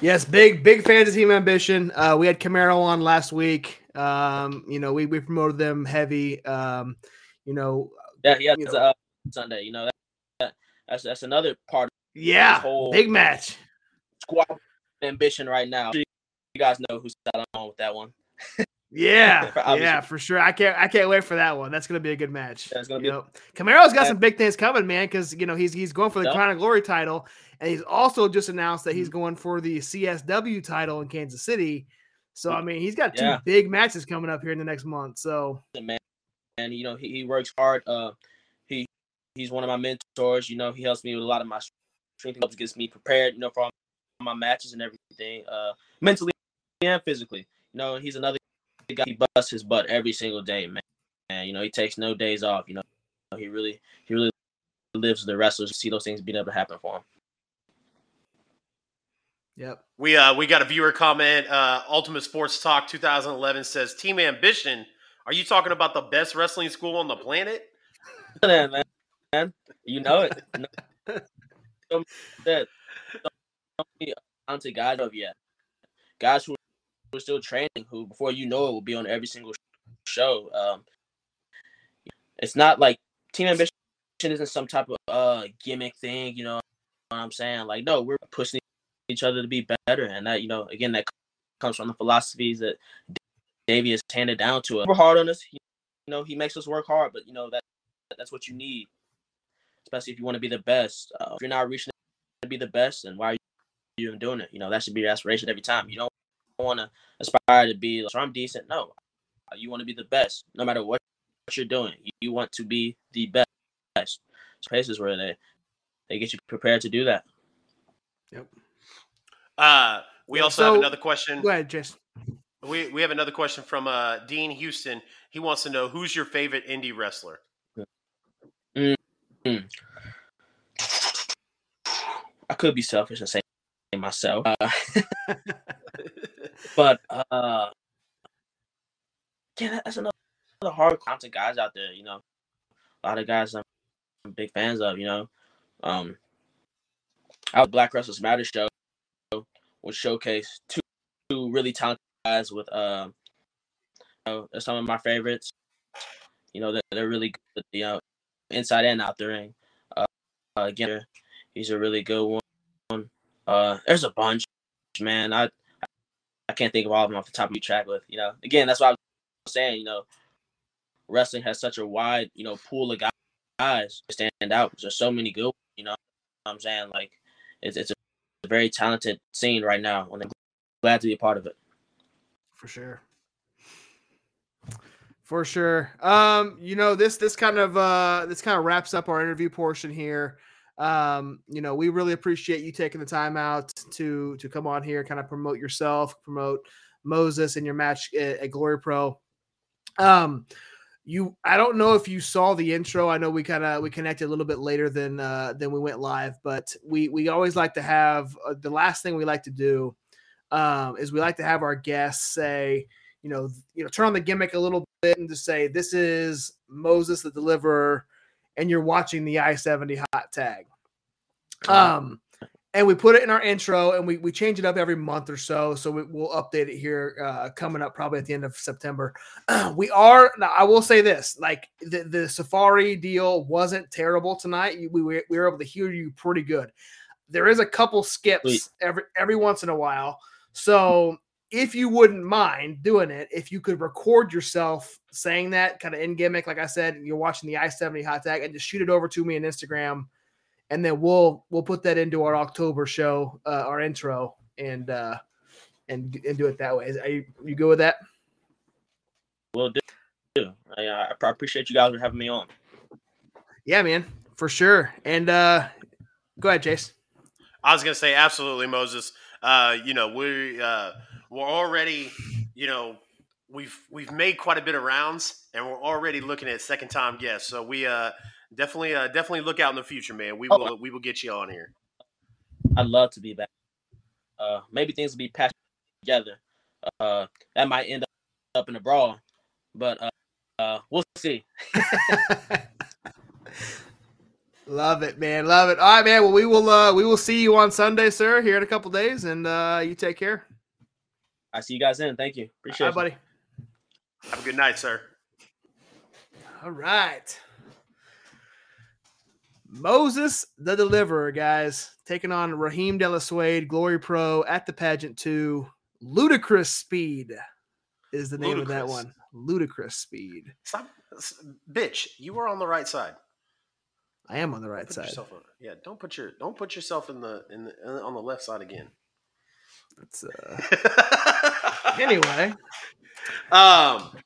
Yes, big big fans of Team Ambition. Uh, we had Camaro on last week. Um, you know, we, we promoted them heavy. Um, you know, Yeah, has You know. uh, Sunday. You know that, that that's that's another part of yeah, whole- big match. squad ambition right now. You guys know who's on with that one. Yeah, yeah, for sure. I can't I can't wait for that one. That's gonna be a good match. Yeah, you be- know, Camaro's got Yeah. some big things coming, man, because you know he's he's going for the Yep. Crown of Glory title, and he's also just announced that he's Mm-hmm. going for the CSW title in Kansas City. So I mean, he's got two Yeah. big matches coming up here in the next month. So man. And you know, he, he works hard. Uh, he he's one of my mentors. You know, he helps me with a lot of my strength. Helps gets me prepared. You know, for all my matches and everything, uh, mentally and physically. You know, he's another guy. He busts his butt every single day, man. And you know, he takes no days off. You know, he really he really lives the wrestlers to see those things being able to happen for him. yep. We uh we got a viewer comment. Uh, Ultimate Sports Talk 2011 says Team Ambition. Are you talking about the best wrestling school on the planet? That, man. man. You know it. You know- so that so many talented guys of yet. Guys who are still training, who before you know it will be on every single show. Um, it's not like Team Ambition isn't some type of uh gimmick thing. You know what I'm saying? Like, no, we're pushing each other to be better, and that you know, again, that comes from the philosophies that Davey has handed down to us. We're hard on us. You know, he makes us work hard, but you know that that's what you need, especially if you want to be the best. Uh, if you're not reaching to be the best, then why are you even doing it? You know, that should be your aspiration every time. You don't want to aspire to be like, "So I'm decent. No, Uh, you want to be the best, no matter what, what you're doing. You, you want to be the best. So places where they they get you prepared to do that. Yep. Uh, we Yeah, also have another question. Go ahead, Jason. We we have another question from uh, Dean Houston. He wants to know who's your favorite indie wrestler. Hmm. I could be selfish and say myself, uh, but uh, yeah, that's another, hard content guys out there. You know, a lot of guys I'm big fans of. You know, um, our Black Wrestlers Matter show would showcase two, two really talented guys with uh, you know, some of my favorites. You know, they're, they're really good, you know, inside and out the ring. Uh, again, he's a really good one. Uh, there's a bunch, man. I I can't think of all of them off the top of your track with. You know, again, that's why I was saying. You know, wrestling has such a wide, you know, pool of guys to stand out. There's so many good. You know, I'm saying like it's it's a very talented scene right now, and I'm glad to be a part of it. For sure. For sure. Um, you know, this this kind of uh this kind of wraps up our interview portion here. Um, you know, we really appreciate you taking the time out to to come on here, kind of promote yourself, promote Moses and your match at, at Glory Pro. Um, you I don't know if you saw the intro. I know we kind of we connected a little bit later than uh than we went live, but we we always like to have uh, the last thing we like to do um is we like to have our guests say, you know, you know, turn on the gimmick a little bit and just say this is Moses the deliverer and you're watching the I-70 hot tag. Um and we put it in our intro and we, we change it up every month or so so we, will update it here uh, coming up probably at the end of september. We are now i will say this like the, the safari deal wasn't terrible tonight. We, we, we were able to hear you pretty good. There is a couple skips Sweet. every every once in a while. So if you wouldn't mind doing it if you could record yourself saying that kind of in gimmick like i said you're watching the i-70 hot tag and just shoot it over to me on instagram and then we'll we'll put that into our October show, uh, our intro, and uh, and and do it that way. Are you you good with that? Will do. I, I appreciate you guys for having me on. Yeah, man, for sure. And uh, go ahead, Chase. I was gonna say absolutely, Moses. Uh, you know, we uh, we're already, you know, we've we've made quite a bit of rounds, and we're already looking at second time guests. So we uh, definitely uh, definitely look out in the future, man. We Oh. will we will get you on here. I'd love to be back. Uh, maybe things will be patched together. Uh, that might end up in a brawl, but uh, uh, we'll see. Love it, man. Love it. All right, man. Well, we will uh we will see you on Sunday, sir, here in a couple days, and uh you take care. I see you guys in. Thank you. Appreciate All it. right, buddy. Have a good night, sir. All right. Moses the Deliverer, guys, taking on Rahim De La Suede, Glory Pro at the pageant two. Ludicrous Speed is the name of that one. Ludicrous Speed. Stop, bitch. You were on the right side. I am on the right side. on, yeah, don't put your don't put yourself in the in the, on the left side again. That's uh anyway. Um,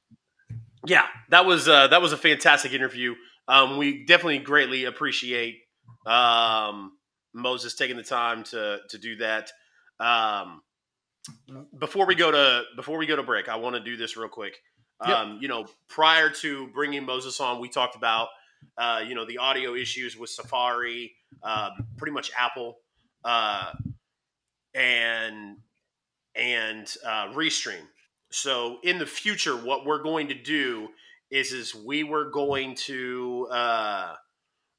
yeah, that was uh, that was a fantastic interview. Um, we definitely greatly appreciate um, Moses taking the time to to do that. Um, before we go to before we go to break, I want to do this real quick. Yep. Um, you know, prior to bringing Moses on, we talked about uh, you know the audio issues with Safari, um, pretty much Apple, uh, and and uh, Restream. So in the future, what we're going to do is is we were going to uh,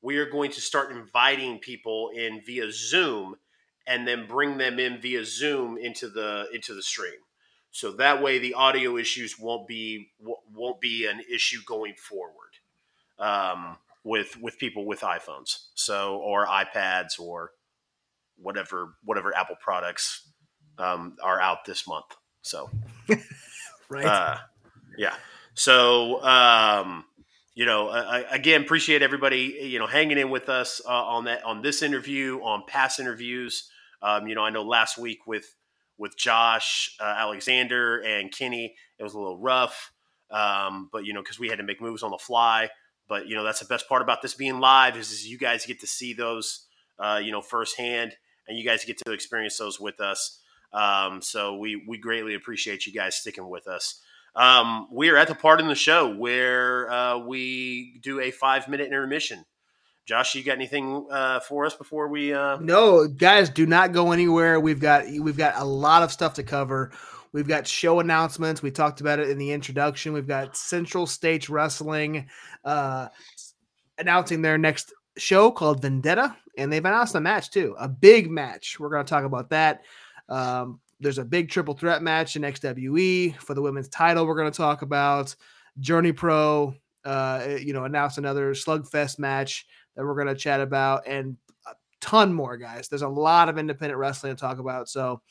we are going to start inviting people in via Zoom, and then bring them in via Zoom into the into the stream. So that way, the audio issues won't be won't be an issue going forward um, with with people with iPhones, so or iPads or whatever whatever Apple products um, are out this month. So Right. uh, yeah. So, um, you know, I, again, appreciate everybody, you know, hanging in with us uh, on that, on this interview, on past interviews. Um, you know, I know last week with, with Josh, uh, Alexander and Kenny, it was a little rough. Um, but you know, cause we had to make moves on the fly, but you know, that's the best part about this being live is, is you guys get to see those, uh, you know, firsthand and you guys get to experience those with us. Um, so we we greatly appreciate you guys sticking with us. Um, we are at the part in the show where uh, we do a five minute intermission. Josh, you got anything uh, for us before we? Uh... No, guys, do not go anywhere. We've got we've got a lot of stuff to cover. We've got show announcements. We talked about it in the introduction. We've got Central States Wrestling uh, announcing their next show called Vendetta, and they've announced a match too, a big match. We're going to talk about that. Um, there's a big triple threat match in XWE for the women's title. We're going to talk about Journey Pro. Uh, you know, announced another Slugfest match that we're going to chat about, and a ton more, guys. There's a lot of independent wrestling to talk about. So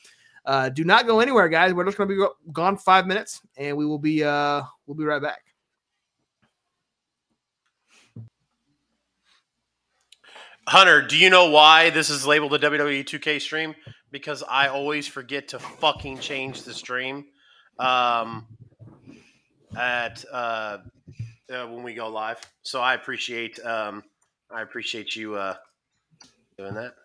uh, do not go anywhere, guys. We're just going to be gone five minutes, and we will be uh, we'll be right back. Hunter, do you know why this is labeled a WWE 2K stream? Because I always forget to fucking change the stream um, at uh, uh, when we go live. So I appreciate um, I appreciate you uh, doing that.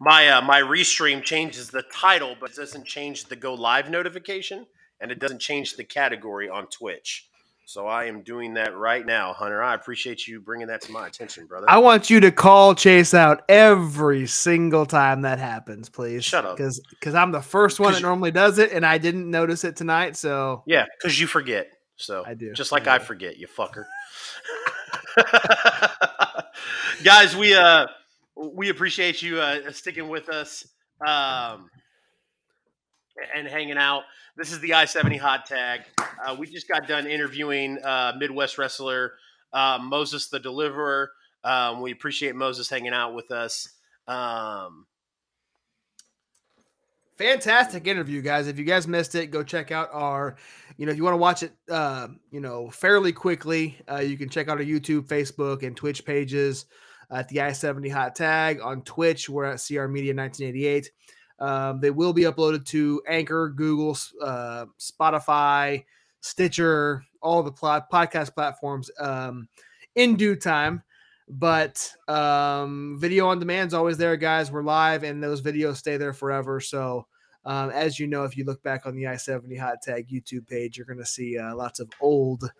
My uh, my restream changes the title, but it doesn't change the go live notification, and it doesn't change the category on Twitch. So I am doing that right now, Hunter. I appreciate you bringing that to my attention, brother. I want you to call Chase out every single time that happens, please. Shut up. because because I'm the first one that you- normally does it, and I didn't notice it tonight. So Yeah, because you forget. So I do. just like I I, forget, you fucker. Guys, we uh we appreciate you uh, sticking with us um, and hanging out. This is the I seventy hot tag. Uh, we just got done interviewing uh, Midwest wrestler uh, Moses the Deliverer. Um, we appreciate Moses hanging out with us. Um, fantastic interview guys if you guys missed it go check out our you know if you want to watch it uh you know fairly quickly uh, you can check out our youtube facebook and twitch pages at the i70 hot tag on twitch we're at cr media 1988 um, they will be uploaded to anchor google uh, spotify stitcher all the plot podcast platforms um, in due time but um, video on demand is always there, guys. We're live, and those videos stay there forever. So, um, as you know, if you look back on the I seventy Hot Tag YouTube page, you're going to see uh, lots of old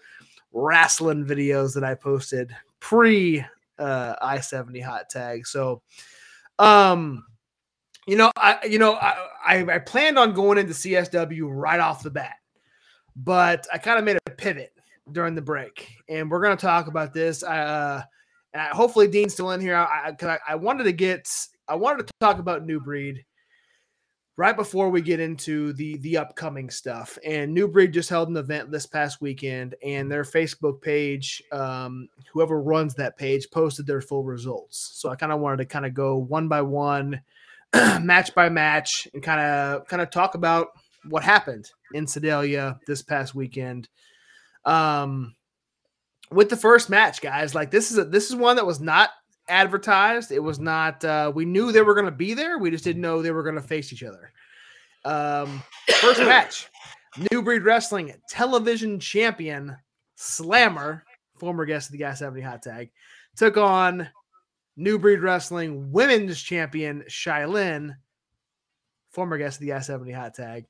wrestling videos that I posted pre uh, I seventy Hot Tag. So, um, you know, I you know I, I I planned on going into CSW right off the bat, but I kind of made a pivot during the break, and we're going to talk about this. Uh, hopefully, Dean's still in here. I, I, I wanted to get, I wanted to talk about New Breed right before we get into the the upcoming stuff. And New Breed just held an event this past weekend, and their Facebook page, um, whoever runs that page, posted their full results. So I kind of wanted to kind of go one by one, match by match, and kind of kind of talk about what happened in Sedalia this past weekend. Um, with the first match, guys. Like this is a, this is one that was not advertised. It was not. Uh, we knew they were going to be there. We just didn't know they were going to face each other. Um, first match, New Breed Wrestling television champion Slammer, former guest of the Gas 70 Hot Tag, took on New Breed Wrestling women's champion Shailin, former guest of the Gas 70 Hot Tag.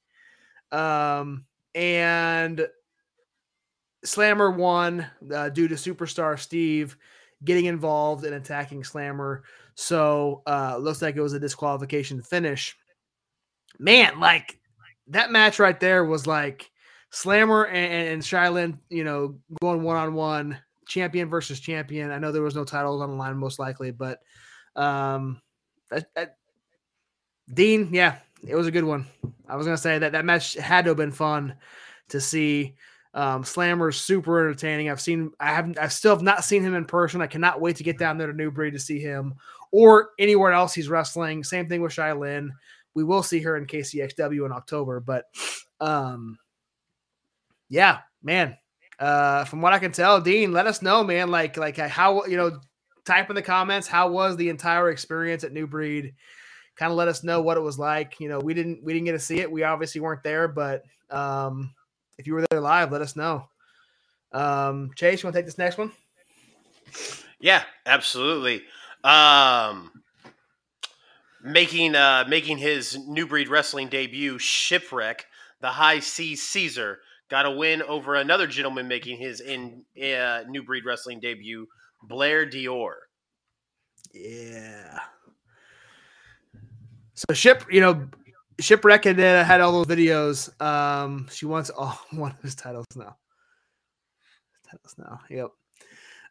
Um, and Slammer won uh, due to superstar Steve getting involved and attacking Slammer. So uh, looks like it was a disqualification finish. Man, like that match right there was like Slammer and, and Shailin, you know, going one on one, champion versus champion. I know there was no titles on the line, most likely, but um, Dean, yeah, it was a good one. I was gonna say that that match had to have been fun to see. Um, Slammer's super entertaining. I've seen, I haven't, I still have not seen him in person. I cannot wait to get down there to Newbury to see him or anywhere else he's wrestling. Same thing with Shailin. We will see her in KCXW in October, but um, yeah, man. Uh, from what I can tell, Dean, let us know, man. Like, like how you know, type in the comments. How was the entire experience at New Breed? Kind of let us know what it was like. You know, we didn't we didn't get to see it. We obviously weren't there, but um, if you were there live, let us know. Um, Chase, you want to take this next one? Yeah, absolutely. Um, making uh, making his new breed wrestling debut, Shipwreck, the High C Caesar, got a win over another gentleman making his in uh, new breed wrestling debut, Blair Dior. Yeah. So ship, you know, Shipwreck had, uh, had all those videos. Um, she wants all one of his titles now. Titles now. Yep.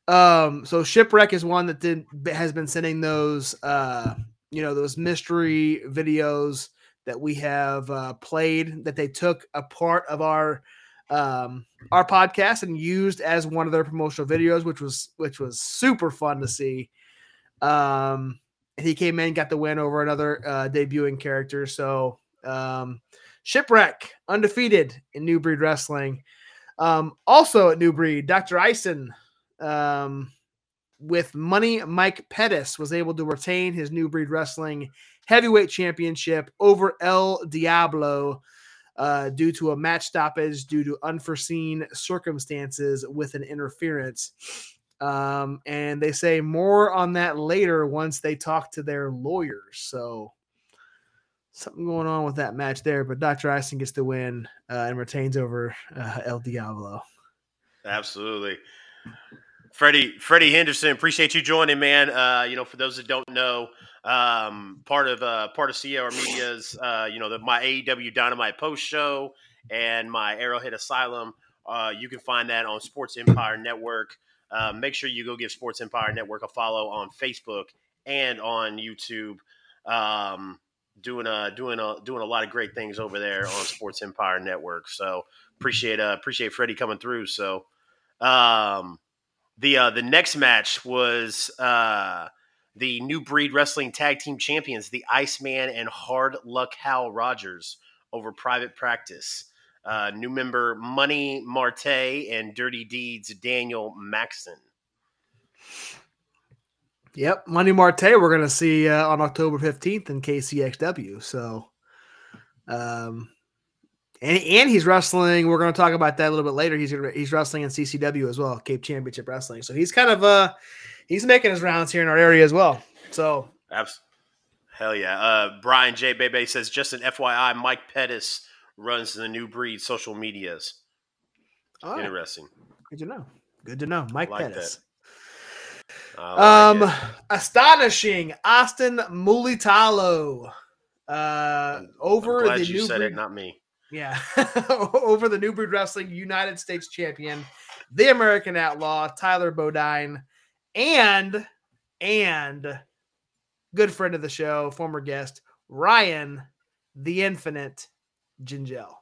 Um, so Shipwreck is one that did has been sending those uh, you know, those mystery videos that we have uh, played that they took a part of our um our podcast and used as one of their promotional videos, which was which was super fun to see. Um he came in, got the win over another uh, debuting character. So um, Shipwreck undefeated in New Breed Wrestling. Um, also at New Breed, Dr. Ison um, with money, Mike Pettis was able to retain his New Breed Wrestling heavyweight championship over El Diablo. Uh, due to a match stoppage due to unforeseen circumstances with an interference. Um, and they say more on that later once they talk to their lawyers. So something going on with that match there, but Dr. Ison gets the win uh, and retains over uh, El Diablo. Absolutely. Freddie, Freddie Henderson, appreciate you joining, man. Uh, you know, for those that don't know, um, part of uh, part of CR Media's, uh, you know, the, my AEW Dynamite post show and my Arrowhead Asylum. Uh, you can find that on Sports Empire Network. Uh, make sure you go give Sports Empire Network a follow on Facebook and on YouTube. Um, doing a doing a doing a lot of great things over there on Sports Empire Network. So appreciate uh appreciate Freddie coming through. So um the uh the next match was uh the new breed wrestling tag team champions, the Iceman and Hard Luck Hal Rogers over private practice. Uh, new member Money Marte and Dirty Deeds Daniel Maxon. Yep, Money Marte we're going to see uh, on October 15th in KCXW. So, um, and, and he's wrestling. We're going to talk about that a little bit later. He's he's wrestling in CCW as well, Cape Championship Wrestling. So he's kind of uh he's making his rounds here in our area as well. So, Abs- hell yeah. Uh, Brian J. Bebe says just an FYI, Mike Pettis runs the new breed social medias. Interesting. good to know. Good to know, Mike Like Pettis. Like Um, it. astonishing Austin Mulitalo. Uh, over the you new said breed- it, not me. Yeah, over the New Breed Wrestling United States champion, the American Outlaw Tyler Bodine, and and good friend of the show, former guest Ryan, the Infinite Gingell.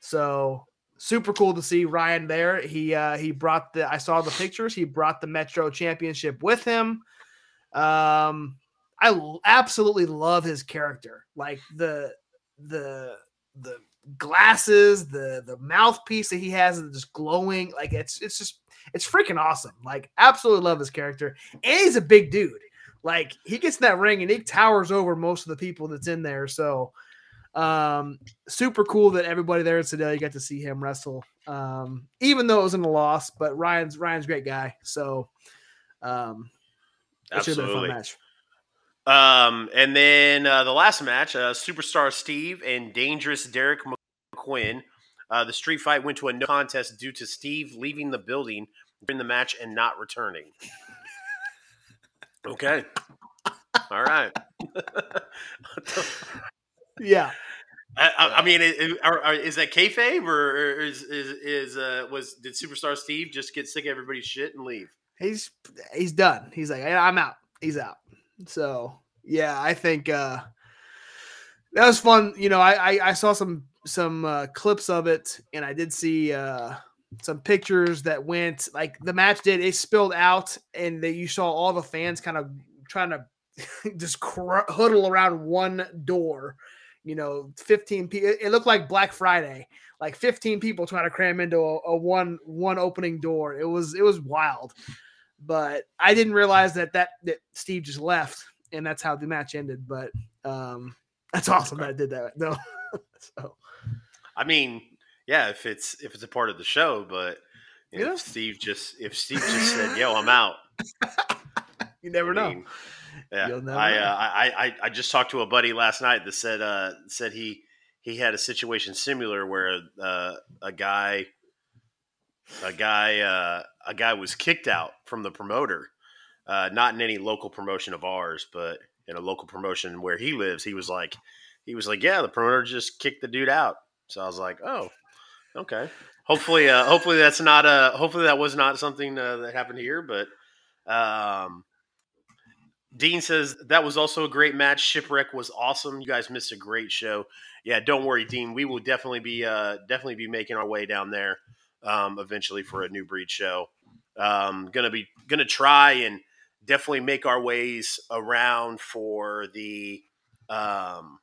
So super cool to see Ryan there. He uh, he brought the I saw the pictures. He brought the Metro Championship with him. Um, I l- absolutely love his character, like the the the glasses, the the mouthpiece that he has is just glowing. Like it's it's just it's freaking awesome. Like absolutely love his character. And he's a big dude. Like he gets in that ring and he towers over most of the people that's in there. So um super cool that everybody there today got to see him wrestle. Um, even though it was in a loss, but Ryan's Ryan's a great guy. So um it should have been a fun Absolutely. match. Um, and then uh, the last match, uh, Superstar Steve and Dangerous Derek McQuinn. Uh, the street fight went to a no contest due to Steve leaving the building during the match and not returning. Okay. All right. Yeah. I, I, I mean, it, it- are, are, is that kayfabe or, or is is is uh, was did Superstar Steve just get sick of everybody's shit and leave? he's he's done. He's like, "Yeah, I'm out. He's out. So yeah, I think uh that was fun. You know, I I, I saw some some uh, clips of it, and I did see uh some pictures that went like the match did. It spilled out, and that you saw all the fans kind of trying to just cr- huddle around one door. You know, 15 people. It looked like Black Friday, like 15 people trying to cram into a, a one one opening door. It was it was wild but I didn't realize that that that Steve just left, and that's how the match ended. But um, that's awesome that I did that though. so I mean, yeah, if it's if it's a part of the show, but you know, Yeah. if Steve just if Steve just said, "Yo, I'm out," you never I know. mean, yeah, You'll never I, know. uh, I I I just talked to a buddy last night that said uh said he he had a situation similar where uh, a guy a guy uh, a guy was kicked out from the promoter, uh, not in any local promotion of ours, but in a local promotion where he lives. He was like, he was like, yeah, the promoter just kicked the dude out. So I was like, oh, okay. Hopefully, uh, hopefully that's not a. Hopefully that was not something uh, that happened here, but. Um, Dean says that was also a great match. Shipwreck was awesome. You guys missed a great show. Yeah, don't worry, Dean. We will definitely be uh, definitely be making our way down there um, eventually for a new breed show. Um, gonna be gonna try and definitely make our ways around for the um,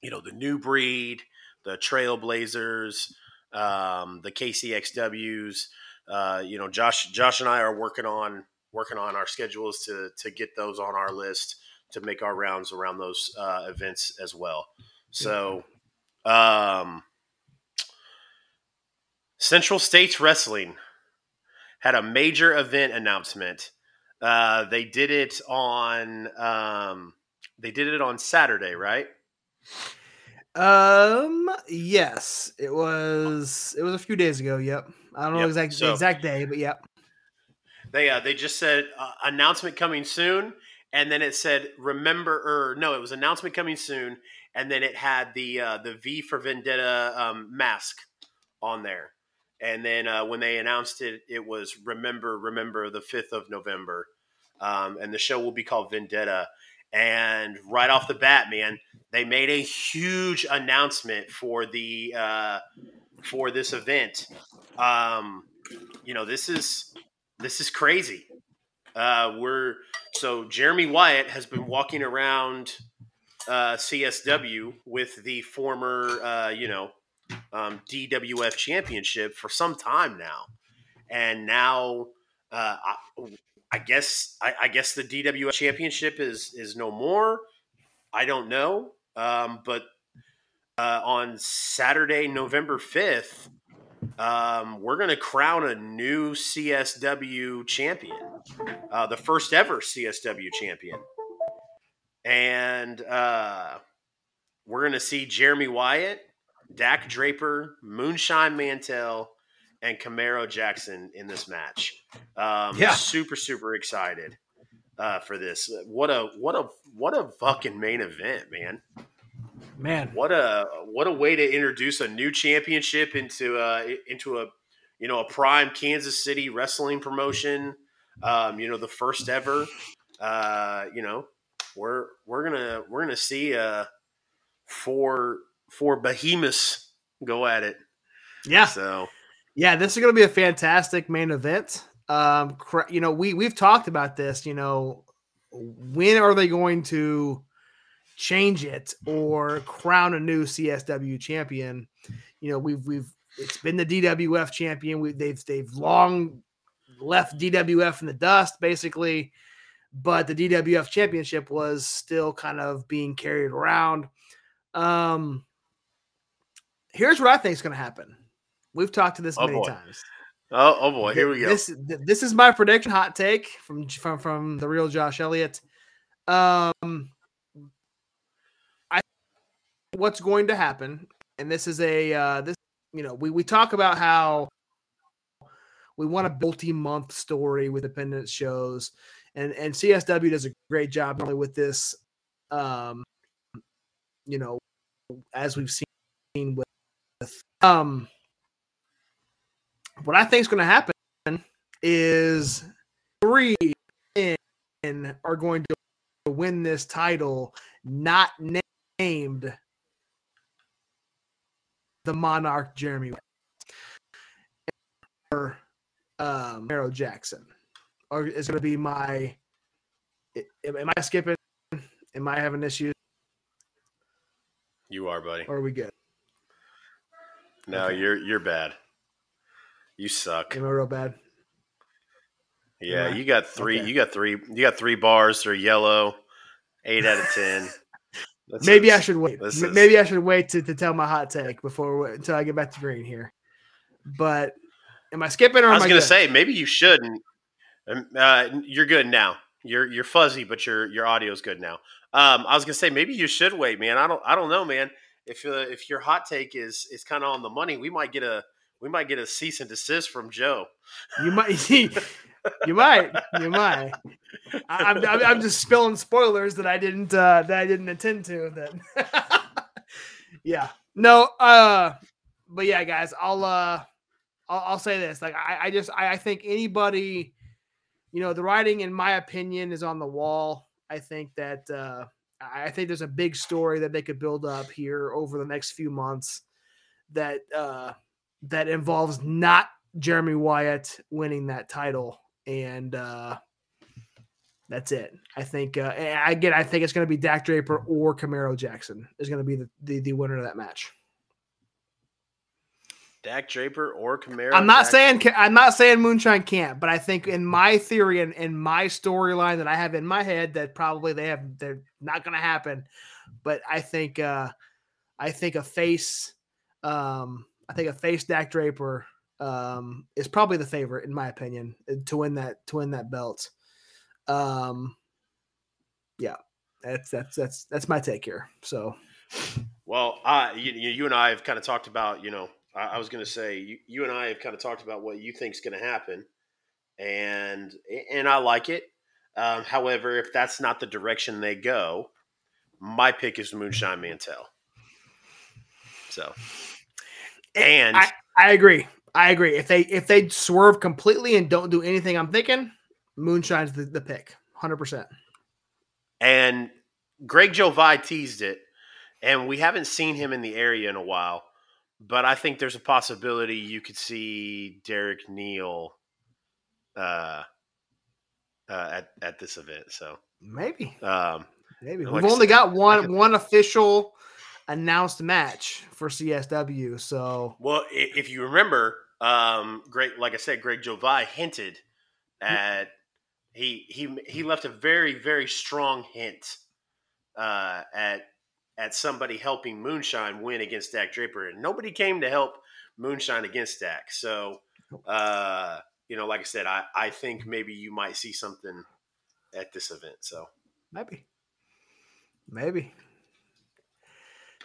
you know the new breed, the Trailblazers, um, the KCXWs. Uh, you know, Josh Josh and I are working on working on our schedules to to get those on our list to make our rounds around those uh, events as well. So, um, Central States Wrestling had a major event announcement. Uh, they did it on um, they did it on Saturday, right? Um, yes, it was. It was a few days ago. Yep. I don't know Yep, exact so- the exact day, but yep. They uh, they just said uh, announcement coming soon, and then it said remember or no, it was announcement coming soon, and then it had the uh, the V for Vendetta um, mask on there, and then uh, when they announced it, it was remember remember the fifth of November. um, and the show will be called Vendetta. And right off the bat, man, they made a huge announcement for the uh, for this event. Um, you know, this is this is crazy. Uh, we're so Jeremy Wyatt has been walking around uh, CSW with the former, uh, you know, um, DWF championship for some time now, and now uh, I, guess I, I, guess the DWF championship is is no more. I don't know, um, but uh, on Saturday, November fifth, um, we're going to crown a new CSW champion, uh, the first ever CSW champion. And uh, we're going to see Jeremy Wyatt, Dak Draper, Moonshine Mantell, and Camaro Jackson in this match. Um, yeah. Super, super excited uh, for this. What a what a what a fucking main event, man. Man, what a what a way to introduce a new championship into a uh, into a you know a prime Kansas City wrestling promotion. Um, you know the first ever. Uh, you know we're we're gonna we're gonna see uh four four behemoths go at it. Yeah. So yeah, this is gonna be a fantastic main event. Um, you know we we've talked about this. You know when are they going to change it or crown a new CSW champion. You know, we've we've it's been the DWF champion. We, they've they've long left DWF in the dust, basically, but the DWF championship was still kind of being carried around. Um, here's what I think is going to happen. We've talked to this oh many boy. times. Oh, oh boy, here we go. This this is my prediction, hot take from from from the real Josh Elliott. Um, I what's going to happen, and this is a uh, this you know we we talk about how we want a multi-month story with independent shows, and and CSW does a great job only with this, um, you know, as we've seen with, with um, what I think is going to happen is three in are going to win this title, not named the Monarch Jeremy or um, Jackson, or is going to be my. Am I skipping? Am I having issues? You are, buddy. Or are we good? No, okay. you're you're bad. You suck. Am I real bad? Yeah, you got three. Okay. You got three. You got three bars. They're yellow. Eight out of ten. Maybe is, I should wait. Maybe is... I should wait to, to tell my hot take before until I get back to green here. But am I skipping or I was going to say maybe you shouldn't. Um, uh, you're good now. You're you're fuzzy, but your your audio's good now. Um, I was gonna say maybe you should wait, man. I don't I don't know, man. If uh, if your hot take is is kind of on the money, we might get a we might get a cease and desist from Joe. You might see you might. You might. I, am I'm, I'm just spilling spoilers that I didn't uh, that I didn't intend to. That. yeah. No. Uh. But yeah, guys. I'll uh. I'll, I'll say this. Like I, I just I, I think anybody, you know, the writing, in my opinion, is on the wall. I think that uh, I think there's a big story that they could build up here over the next few months that uh, that involves not Jeremy Wyatt winning that title and uh, that's it. I think uh, again, I think it's going to be Dak Draper or Camaro Jackson is going to be the, the, the winner of that match. Dak Draper or Camaro. I'm not Jackson. saying I'm not saying Moonshine can't, but I think in my theory and in my storyline that I have in my head that probably they have they're not going to happen. But I think uh, I think a face, um, I think a face Dak Draper um, is probably the favorite in my opinion uh, to win that to win that belt. Um, yeah, that's that's that's that's my take here. So, well, uh, you, you and I have kind of talked about, you know, I, I was going to say you, you and I have kind of talked about what you think is going to happen, and and I like it. Um, however, if that's not the direction they go, my pick is Moonshine Mantell. So, and I, I agree. I agree. If they if they swerve completely and don't do anything, I'm thinking Moonshine's the, the pick, hundred percent. And Greg Jovi teased it, and we haven't seen him in the area in a while. But I think there's a possibility you could see Derek Neal uh, uh, at at this event. So Maybe, um, maybe we've only said, got one could- one official announced match for CSW. So Well, if you remember, um, great, like I said, Greg Jovi hinted at he he he left a very very strong hint uh, at at somebody helping Moonshine win against Dak Draper, and nobody came to help Moonshine against Dak. So, uh, you know, like I said, I I think maybe you might see something at this event. So. maybe, maybe.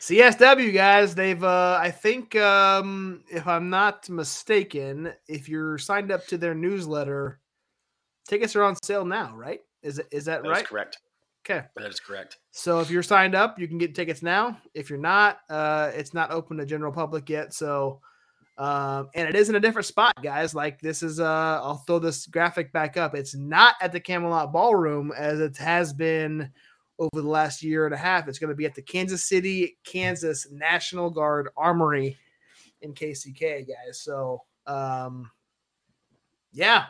CSW guys, they've uh I think um if I'm not mistaken, if you're signed up to their newsletter, tickets are on sale now, right? Is is that That right? correct. Okay. That is correct. So if you're signed up, you can get tickets now. If you're not, uh, it's not open to general public yet. So, um, and it is in a different spot, guys. Like this is, uh, I'll throw this graphic back up. It's not at the Camelot Ballroom as it has been over the last year and a half. It's going to be at the Kansas City, Kansas National Guard Armory in KCK, guys. So, um, yeah,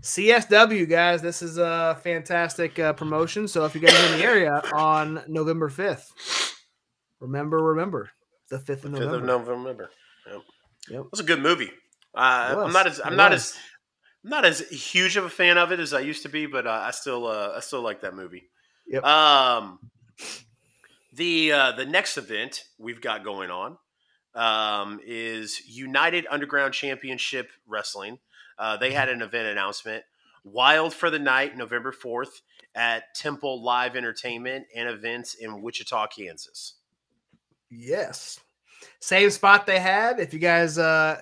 CSW guys, this is a fantastic uh, promotion. So if you guys are in the area on November fifth, remember, remember the fifth of Fifth November. of November. Yep. Yep. It was a good movie. Uh, I'm not as I'm It not was. as I'm not as huge of a fan of it as I used to be, but uh, I still uh, I still like that movie. Yep. Um, the uh, the next event we've got going on um, is United Underground Championship Wrestling. Uh, they had an event announcement. Wild for the Night, November 4th at Temple Live Entertainment and Events in Wichita, Kansas. Yes. Same spot they had. If you guys uh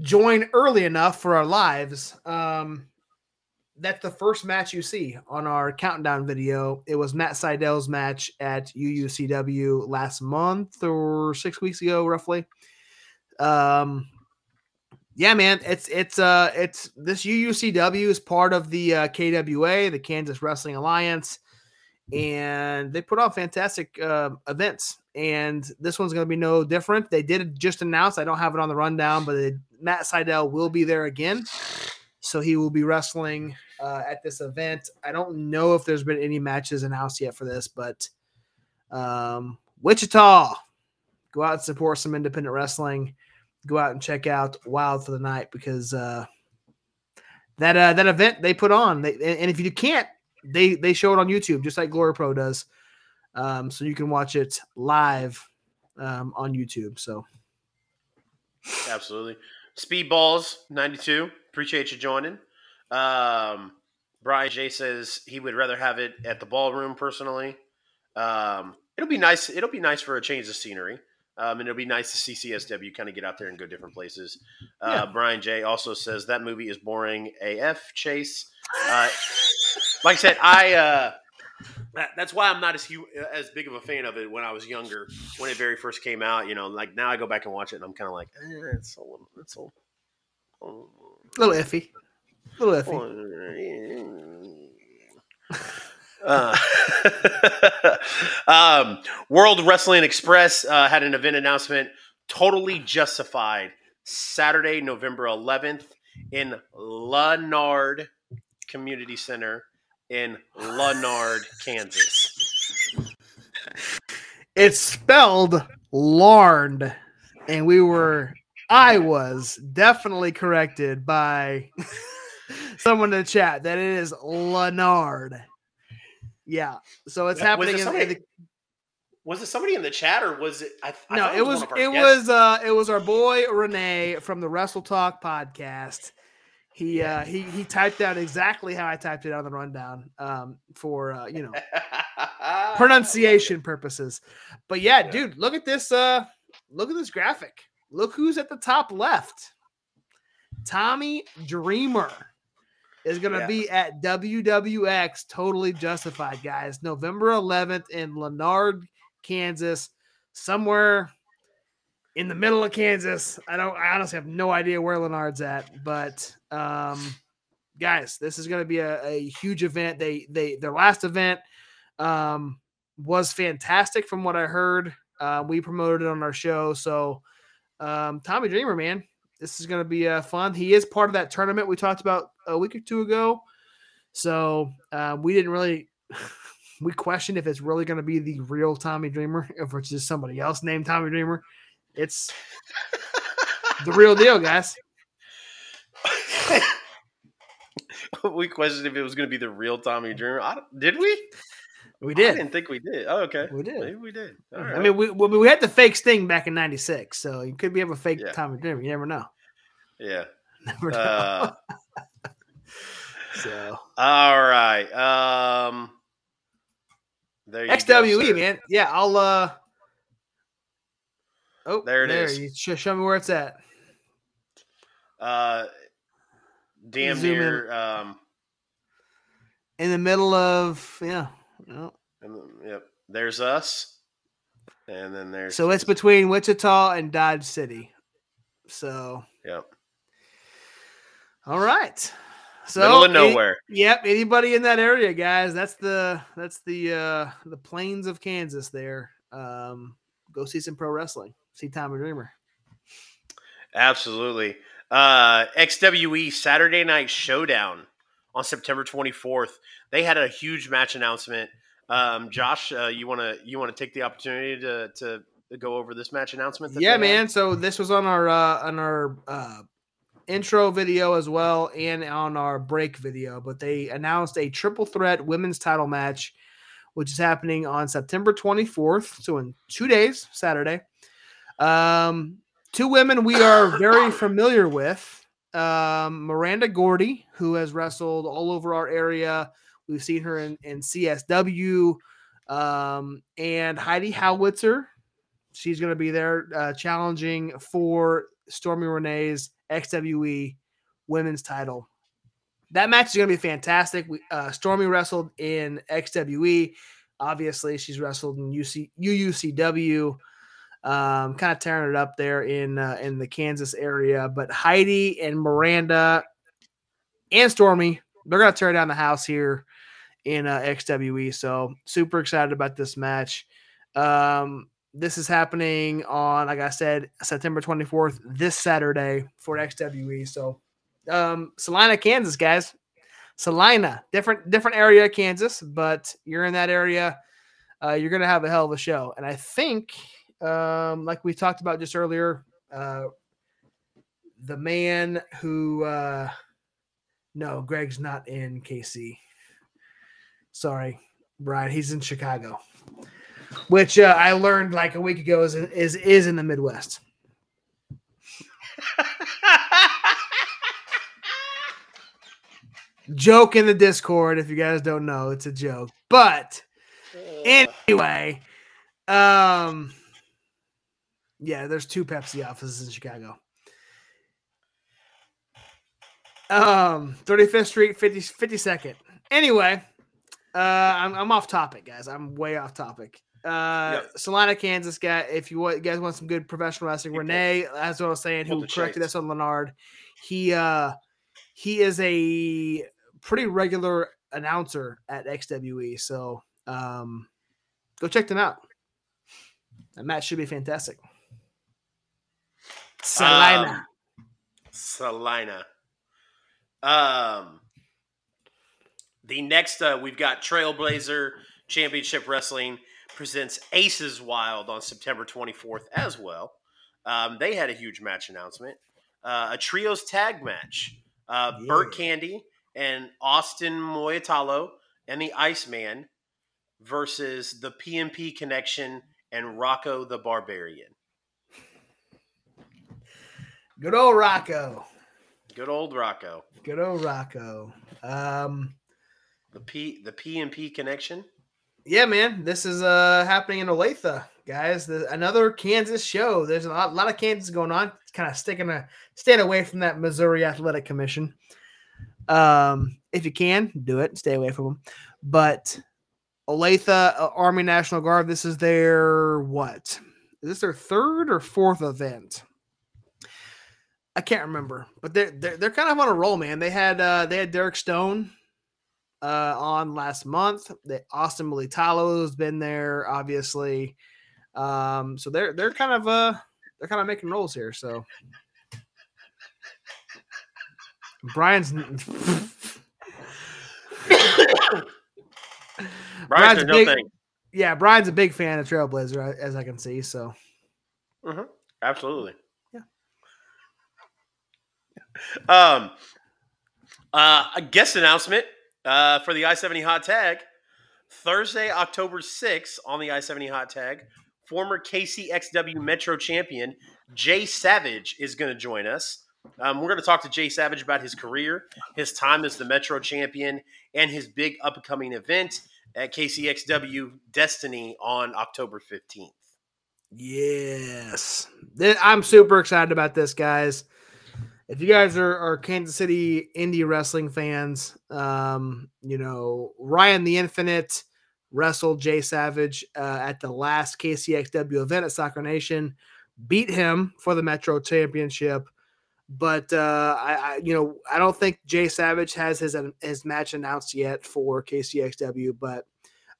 join early enough for our lives, um that's the first match you see on our countdown video. It was Matt Seidel's match at UUCW last month or six weeks ago, roughly. Um yeah, man, it's it's uh it's this UUCW is part of the uh, KWA, the Kansas Wrestling Alliance and they put on fantastic uh, events. And this one's going to be no different. They did just announce. I don't have it on the rundown, but it, Matt Seidel will be there again, so he will be wrestling uh, at this event. I don't know if there's been any matches announced yet for this, but um, Wichita, go out and support some independent wrestling. Go out and check out Wild for the Night because uh, that uh, that event they put on. They, and if you can't they they show it on YouTube just like Glory Pro does. Um, so you can watch it live um, on YouTube. So Absolutely. Speedballs 92. Appreciate you joining. Um, Brian J says he would rather have it at the ballroom personally. Um, it'll be nice. It'll be nice for a change of scenery. Um, and it'll be nice to see CSW kind of get out there and go different places. Uh, Yeah. Brian J also says that movie is boring AF. Chase, uh, like I said, I uh, that's why I'm not as hu- as big of a fan of it when I was younger when it very first came out. You know, like now I go back and watch it and I'm kind of like, eh, it's a little, it's a little, a little iffy, a little iffy. Uh, um, World Wrestling Express uh, had an event announcement. Totally justified. Saturday, November 11th, in Lanard Community Center in Lanard, Kansas. It's spelled Larned, and we were, I was definitely corrected by someone in the chat that it is Lanard. Yeah, so it's Was it happening. In, in the, Was it somebody in the chat or was it? I, I no, thought it was one of our it guests. was uh it was our boy Renee from the Wrestle Talk podcast. He uh he he typed out exactly how I typed it on the rundown um for uh you know pronunciation purposes. But yeah, dude, look at this uh look at this graphic. Look who's at the top left. Tommy Dreamer is going to Yeah. be at WWX Totally Justified, guys. November 11th in Leonard, Kansas, somewhere in the middle of Kansas. I don't I honestly have no idea where Leonard's at, but um guys, this is going to be a, a huge event. They they their last event um, was fantastic from what I heard. Uh, we promoted it on our show, so um, Tommy Dreamer, man, this is going to be uh, fun. He is part of that tournament we talked about a week or two ago. So uh, we didn't really we questioned if it's really going to be the real Tommy Dreamer, if it's just somebody else named Tommy Dreamer. It's the real deal, guys. we questioned if it was going to be the real Tommy Dreamer. I did we? We did. I did. didn't think we did. Oh, okay. We did. Maybe we did. All I mean, we, we had the fake Sting back in '96, so you could be have a fake Yeah. Tommy Dreamer. You never know. yeah. Never know. Uh, so all right. Um, there you XWE, sir. man. Yeah, I'll. uh Oh, There it there is. You sh- show me where it's at. Uh, damn Zoom in. near. Um, In the middle of yeah. and yep. There's us, and then there's. So it's between Wichita and Dodge City. So Yep. all right. So Middle of any- nowhere. yep. Anybody in that area, guys? That's the that's the uh the plains of Kansas. There. Um, go see some pro wrestling. See Tommy Dreamer. Absolutely. Uh, XWE Saturday Night Showdown on September 24th. They had a huge match announcement. Um, Josh, uh, you want to you want to take the opportunity to to go over this match announcement? Yeah, had? man. So this was on our uh, on our uh, intro video as well, and on our break video. But they announced a triple threat women's title match, which is happening on September 24th. So in two days, Saturday. Um, two women we are very familiar with. Um, Miranda Gordy, who has wrestled all over our area. We've seen her in, in CSW. Um, and Heidi Howitzer, she's going to be there uh, challenging for Stormy Renee's XWE women's title. That match is going to be fantastic. We, uh, Stormy wrestled in XWE. Obviously, she's wrestled in UC, UUCW, um, kind of tearing it up there in uh, in the Kansas area. But Heidi and Miranda and Stormy, they're to tear down the house here in uh, XWE. So super excited about this match. Um, this is happening on, like I said, September 24th, this Saturday for XWE. So, um, Salina, Kansas, guys. Salina, different different area of Kansas, but you're in that area. Uh, you're gonna have a hell of a show, and I think, um, like we talked about just earlier, uh, the man who, uh, no, Greg's not in KC. Sorry, Brian, he's in Chicago which uh, I learned like a week ago is is is in the Midwest. joke in the Discord if you guys don't know, it's a joke. But anyway, um yeah, there's two Pepsi offices in Chicago. Um 35th Street 50 52nd. Anyway, uh I'm I'm off topic, guys. I'm way off topic. Uh Yep. Salina, Kansas guy. If you want, you guys want some good professional wrestling, He Renee, as I was saying, who corrected us on Leonard, he uh he is a pretty regular announcer at XWE. So um go check them out. That match should be fantastic. Salina. Um, Salina. Um, the next uh, we've got Trailblazer Championship Wrestling presents Aces Wild on September 24th as well. Um, they had a huge match announcement, uh, a trios tag match. Uh, Burt Candy and Austin Moyatalo and the Iceman versus the PMP Connection and Rocco the Barbarian. Good old Rocco. Good old Rocco. Good old Rocco. Um The P the P connection. yeah, man, this is uh happening in Olathe, guys. The, another Kansas show. There's a lot, lot of Kansas going on. Kind of sticking a staying away from that Missouri Athletic Commission. Um, if you can do it, stay away from them. But Olathe uh, Army National Guard. This is their what? Is this their third or fourth event? I can't remember, but they're they're, they're kind of on a roll, man. They had uh, they had Derek Stone uh, on last month. They, Austin Militalo has been there, obviously. Um, so they're they're kind of uh they're kind of making rolls here. So Brian's Brian's a no big, thing. yeah, Brian's a big fan of Trailblazer, as I can see. So hmm Absolutely. Um, uh, a guest announcement uh, for the I 70 hot tag Thursday, October 6th on the I 70 hot tag. Former KCXW Metro champion Jay Savage is going to join us. Um, we're going to talk to Jay Savage about his career, his time as the Metro champion, and his big upcoming event at KCXW Destiny on October 15th. Yes. I'm super excited about this, guys. If you guys are, are Kansas City indie wrestling fans, um, you know, Ryan the Infinite wrestled Jay Savage uh, at the last KCXW event at Soccer Nation, beat him for the Metro Championship. But uh, I, I, you know, I don't think Jay Savage has his his match announced yet for KCXW, but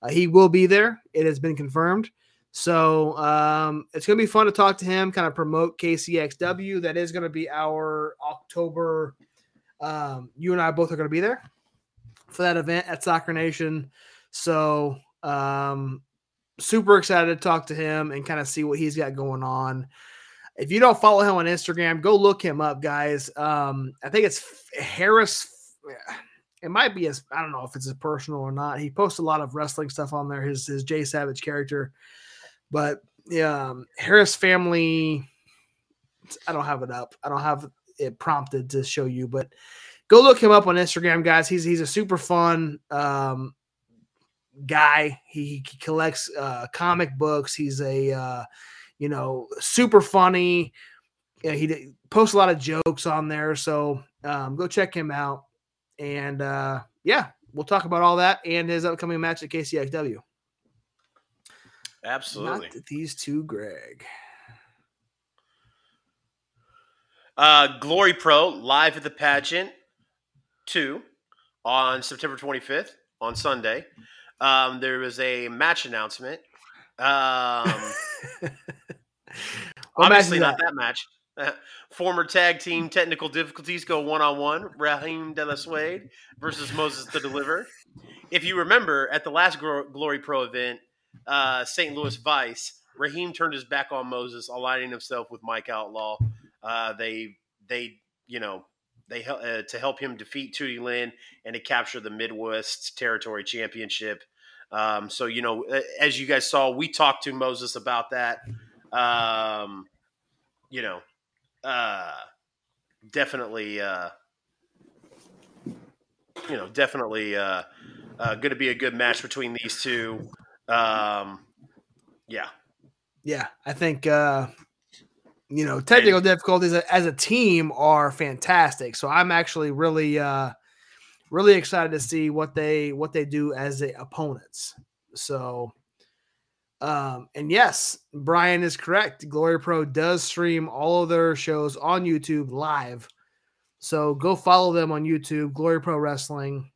uh, he will be there. It has been confirmed. So um, it's going to be fun to talk to him, kind of promote KCXW. That is going to be our October. Um, you and I both are going to be there for that event at Soccer Nation. So um, super excited to talk to him and kind of see what he's got going on. If you don't follow him on Instagram, go look him up, guys. Um, I think it's Harris. It might be his. I don't know if it's his personal or not. He posts a lot of wrestling stuff on there. His his Jay Savage character, but yeah, um, Harris family. I don't have it up. I don't have it prompted to show you, but go look him up on Instagram, guys. He's he's a super fun um, guy. He, he collects uh, comic books. He's a uh, you know super funny. Yeah, he d- posts a lot of jokes on there, so um, go check him out. And uh, yeah, we'll talk about all that and his upcoming match at KCXW. Absolutely. Not these two, Greg. Uh, Glory Pro live at the pageant two on September 25th on Sunday. Um, there was a match announcement. Um, obviously not that? that match. Former tag team technical difficulties go one on one. Rahim De La Suede versus Moses the Deliver. If you remember, at the last Glory Pro event, uh, St. Louis Vice, Rahim turned his back on Moses, aligning himself with Mike Outlaw. Uh, they they you know they uh, to help him defeat Tootie Lynn and to capture the Midwest Territory Championship. Um, so you know, as you guys saw, we talked to Moses about that. Um, you know, uh, definitely, uh, you know, definitely uh, uh, going to be a good match between these two. Um, yeah, Yeah, I think uh, you know technical difficulties as a team are fantastic. So I'm actually really uh, really excited to see what they what they do as the opponents. So um, and yes, Brian is correct. Glory Pro does stream all of their shows on YouTube live. So go follow them on YouTube, Glory Pro Wrestling.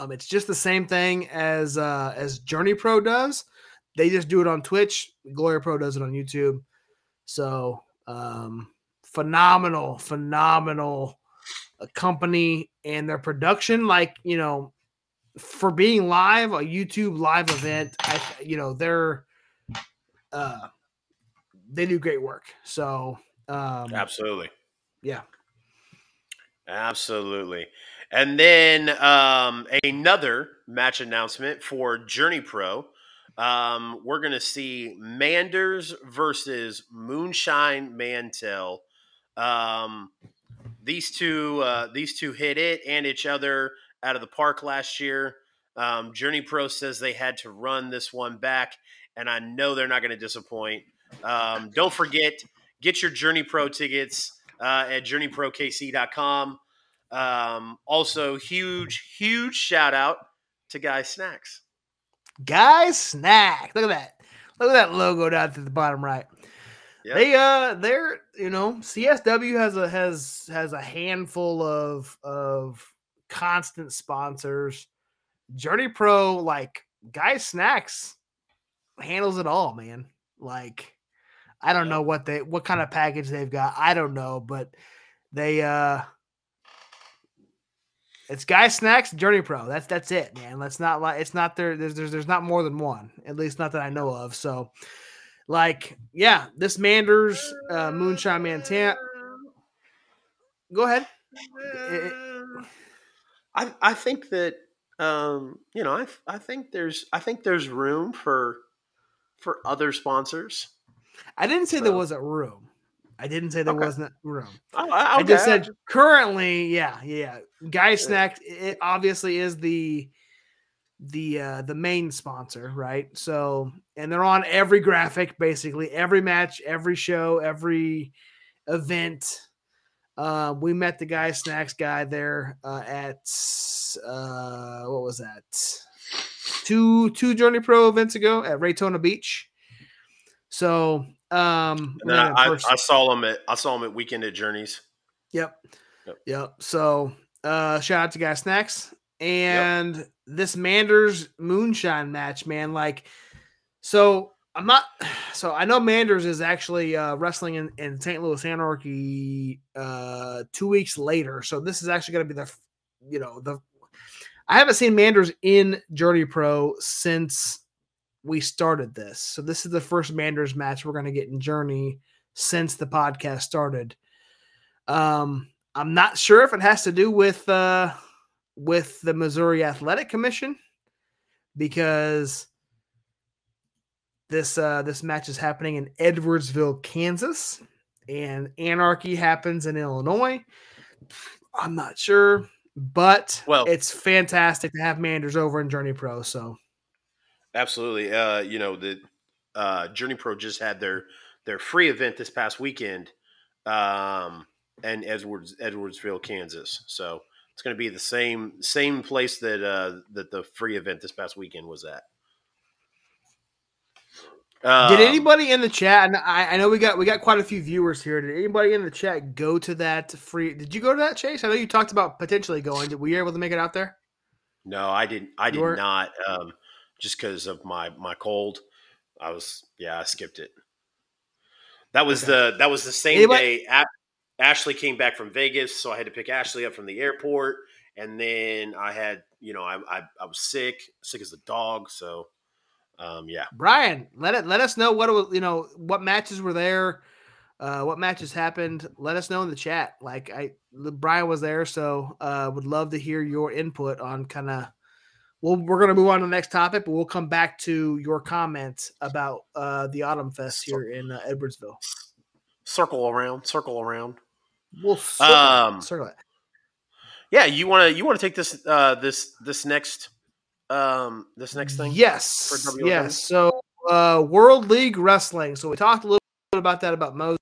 Um, it's just the same thing as uh, as Journey Pro does. They just do it on Twitch. Glory Pro does it on YouTube. So um, phenomenal, phenomenal uh, company and their production. Like you know, for being live, a YouTube live event, I you know they're uh, they do great work. So um, absolutely. yeah, Absolutely. And then um, another match announcement for Journey Pro. Um, we're going to see Manders versus Moonshine Mantell. Um, these two, uh, these two hit it and each other out of the park last year. Um, Journey Pro says they had to run this one back, and I know they're not going to disappoint. Um, don't forget, get your Journey Pro tickets uh, at journeyprokc.com. Um, also, huge, huge shout out to Guy Snacks. Guy snack. Look at that. Look at that logo down at the bottom right. Yeah. They uh they're you know CSW has a has has a handful of of constant sponsors. Journey Pro like Guy Snacks handles it all, man. Like I don't know what they what kind of package they've got. I don't know, but they uh it's Guy Snacks Journey Pro. That's that's it, man. Let's not like it's not there. There's, there's there's not more than one, at least not that I know of. So, like, yeah, this Manders uh, Moonshine Mantell. Go ahead. It- I I think that um, you know I I think there's I think there's room for for other sponsors. I didn't say there wasn't room. I didn't say there Okay. wasn't room. Oh, I just said currently, yeah, yeah. Guy Snack it obviously is the the uh the main sponsor, right? So and they're on every graphic, basically, every match, every show, every event. Uh, we met the guy snacks guy there uh, at uh, what was that? Two two Journey Pro events ago at Raytona Beach. So um, I, I. Saw him at I saw him at Weekend at Journeys. Yep. Yep. Yep. So uh shout out to Guy Snacks. And this Manders moonshine match, man. Like, so I'm not so I know Manders is actually uh wrestling in, in St. Louis Anarchy uh two weeks later. So this is actually gonna be the you know the I haven't seen Manders in Journey Pro since we started this. So this is the first Manders match we're gonna get in Journey since the podcast started. Um, I'm not sure if it has to do with uh, with the Missouri Athletic Commission because this uh, this match is happening in Edwardsville, Kansas, and Anarchy happens in Illinois. I'm not sure, but Well- it's fantastic to have Manders over in Journey Pro. So Absolutely. Uh, you know, the uh, Journey Pro just had their their free event this past weekend, um, and Edwards Edwardsville, Kansas. So it's going to be the same same place that uh, that the free event this past weekend was at. Did Um, anybody in the chat? And I, I know we got we got quite a few viewers here. Did anybody in the chat go to that free? Did you go to that, Chase? I know you talked about potentially going. Did, were you able to make it out there? No, I didn't. I did not. Um, just because of my my cold, I was yeah, I skipped it. That was the that was the same Anybody- day. A- Ashley came back from Vegas, so I had to pick Ashley up from the airport, and then I had you know I I, I was sick, sick as a dog. So um, yeah, Brian, let it let us know what was. You know what matches were there, uh, what matches happened. Let us know in the chat. Like I, Brian was there, so uh, would love to hear your input on kind of. Well, we're gonna move on to the next topic, but we'll come back to your comments about uh, the Autumn Fest here in uh, Edwardsville. circle around, circle around. We'll circle, Um, circle it. Yeah, you want to you want to take this uh, this this next um, this next thing? Yes. for Yes. So uh World League Wrestling. So we talked a little bit about that about Moses.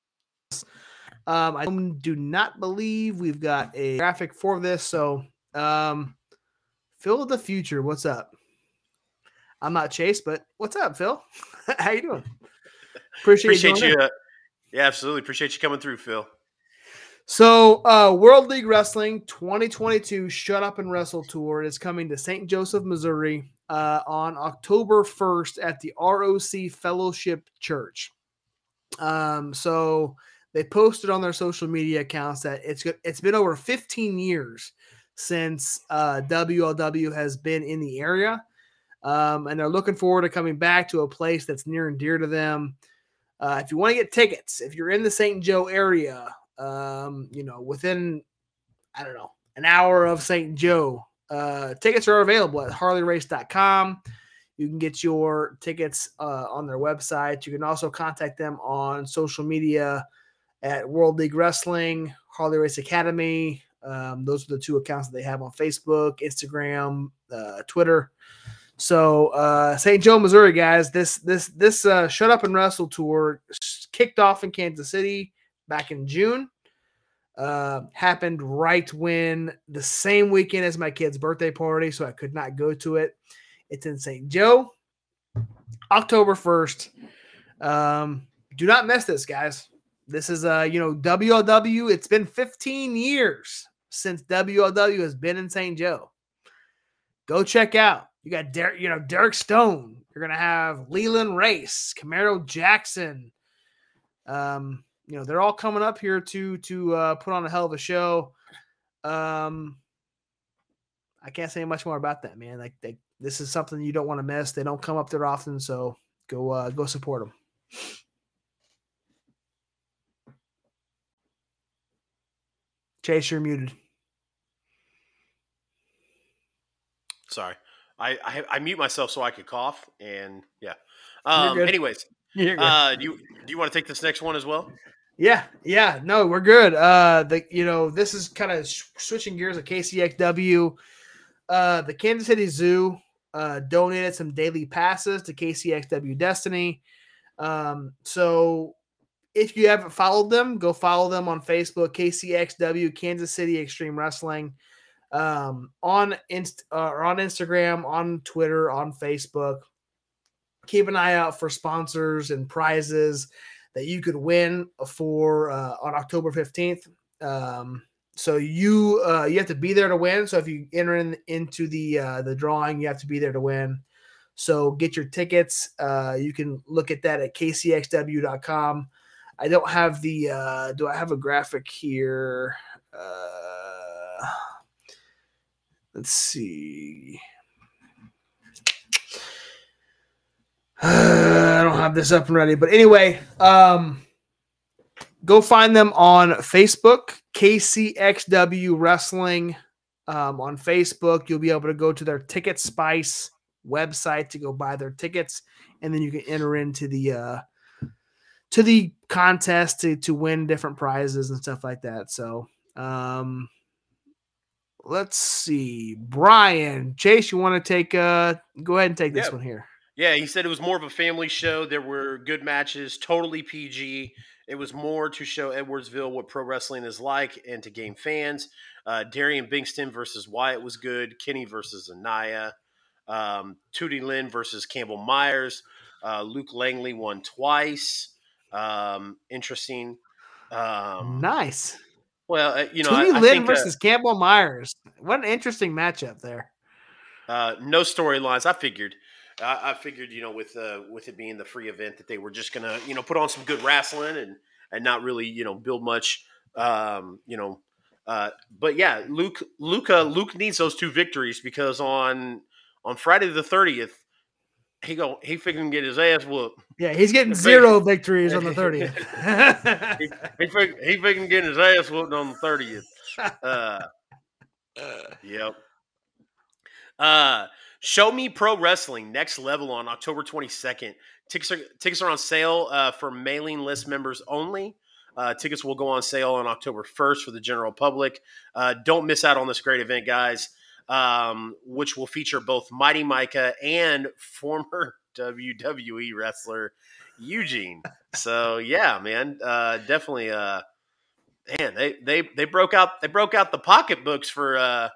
Um I do not believe we've got a graphic for this. So um Phil of the future, what's up? I'm not Chase, but what's up, Phil? How you doing? Appreciate, Appreciate you. Uh, yeah, absolutely. Appreciate you coming through, Phil. So, uh, World League Wrestling 2022 Shut Up and Wrestle Tour is coming to St. Joseph, Missouri uh, on October 1st at the ROC Fellowship Church. Um, so they posted on their social media accounts that it's it's been over 15 years since uh, WLW has been in the area, um, and they're looking forward to coming back to a place that's near and dear to them. Uh, if you want to get tickets, if you're in the St. Joe area, um, you know, within I don't know an hour of St. Joe, uh, tickets are available at HarleyRace.com. You can get your tickets uh, on their website. You can also contact them on social media at World League Wrestling, Harley Race Academy. Um, those are the two accounts that they have on Facebook, Instagram, uh, Twitter. So uh, St. Joe, Missouri, guys, this this this uh, Shut Up and Wrestle tour kicked off in Kansas City back in June. Uh, happened right when the same weekend as my kid's birthday party, so I could not go to it. It's in St. Joe, October 1st. Um, do not miss this, guys. This is uh, you know, WLW. It's been 15 years since WLW has been in St. Joe. Go check out. You got Derek, you know, Derek Stone. You're gonna have Leland Race, Camaro Jackson. Um, you know, they're all coming up here to to uh, put on a hell of a show. Um, I can't say much more about that, man. Like, they, this is something you don't want to miss. They don't come up there often, so go uh, go support them. Chase, you're muted. Sorry, I, I I mute myself so I could cough, and yeah. You're Um, good. anyways, You're uh, do you do you want to take this next one as well? Yeah, yeah, no, we're good. Uh, the you know this is kind of sh- switching gears at KCXW. Uh, the Kansas City Zoo uh donated some daily passes to KCXW Destiny. Um, so if you haven't followed them, go follow them on Facebook, KCXW Kansas City Extreme Wrestling. Um, on inst uh, or on Instagram, on Twitter, on Facebook. Keep an eye out for sponsors and prizes that you could win for uh, on October 15th. Um, so you uh, you have to be there to win. So if you enter in, into the uh, the drawing, you have to be there to win. So get your tickets. Uh, you can look at that at kcxw.com. I don't have the uh, do I have a graphic here? Uh, let's see. I don't have this up and ready, but anyway, um, go find them on Facebook, KCXW Wrestling. Um, on Facebook, you'll be able to go to their Ticket Spice website to go buy their tickets, and then you can enter into the uh, to the contest to to win different prizes and stuff like that. So, um, let's see, Brian Chase, you want to take uh, go ahead and take this Yeah. one here. Yeah, he said it was more of a family show. There were good matches, totally PG. It was more to show Edwardsville what pro wrestling is like and to game fans. Uh, Darian Bingston versus Wyatt was good. Kenny versus Anaya. Um, Tootie Lynn versus Campbell Myers. Uh, Luke Langley won twice. Um, interesting. Um, Nice. well, uh, you know, Tootie I, I Lynn think, uh, versus Campbell Myers. What an interesting matchup there. Uh, no storylines. I figured. I, I figured, you know, with uh, with it being the free event, that they were just gonna, you know, put on some good wrestling and and not really, you know, build much, um, you know. Uh, but yeah, Luke, Luca, Luke needs those two victories because on on Friday the thirtieth, he go he figuring get his ass whooped. Yeah, he's getting zero victories on the 30th. he he, fig- he get his ass whooped on the thirtieth. Uh, yep. Uh, Show Me Pro Wrestling Next Level on October 22nd. Tickets are, tickets are on sale uh, for mailing list members only. Uh, tickets will go on sale on October 1st for the general public. Uh, don't miss out on this great event, guys, um, which will feature both Mighty Micah and former WWE wrestler Eugene. So yeah, man, uh, definitely. Uh, man, they they they broke out they broke out the pocketbooks for uh,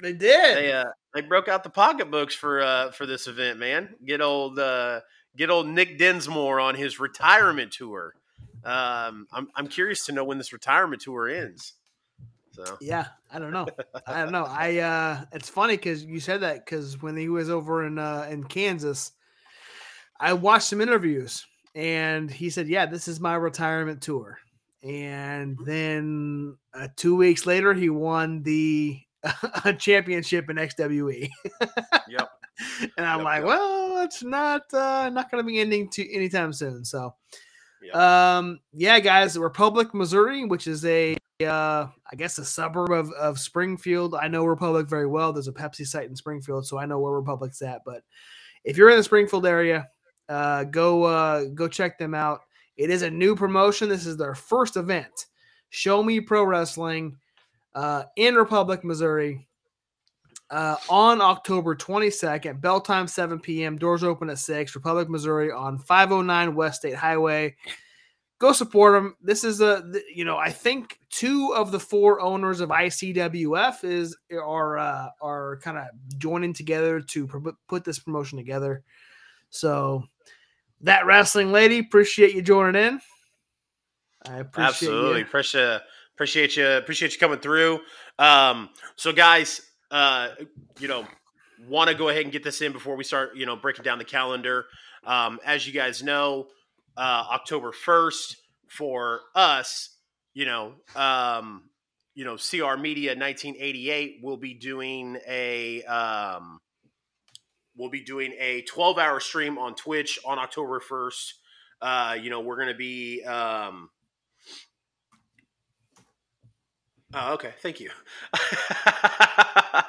they did. they uh, they broke out the pocketbooks for uh, for this event, man. Get old uh, get old Nick Dinsmore on his retirement tour. Um, I'm I'm curious to know when this retirement tour ends. So Yeah, I don't know. I don't know. I uh it's funny because you said that because when he was over in uh in Kansas, I watched some interviews and he said, Yeah, this is my retirement tour. And then uh, two weeks later, he won the championship in XWE. yep. and I'm Yep, like, yep. well, it's not uh not gonna be ending to anytime soon. So Yep. um yeah, guys, Republic, Missouri, which is a uh I guess a suburb of, of Springfield. I know Republic very well. There's a Pepsi site in Springfield, so I know where Republic's at. But if you're in the Springfield area, uh go uh go check them out. It is a new promotion. This is their first event. Show Me Pro Wrestling uh in Republic, Missouri uh, on October 22nd. Bell time 7 p.m. Doors open at 6. Republic, Missouri on 509 West State Highway. Go support them. This is a, you know, I think two of the four owners of ICWF is are uh, are kind of joining together to pr- put this promotion together. So that wrestling lady, appreciate you joining in. I appreciate Absolutely. you. Appreciate appreciate you appreciate you coming through. Um, so guys, uh, you know, want to go ahead and get this in before we start, you know, breaking down the calendar. Um, as you guys know, uh, October first for us, you know, um, you know, CR Media 1988 will be doing a um, we'll be doing a 12 hour stream on Twitch on October 1st. Uh, you know, we're going to be um, Oh, okay. Thank you.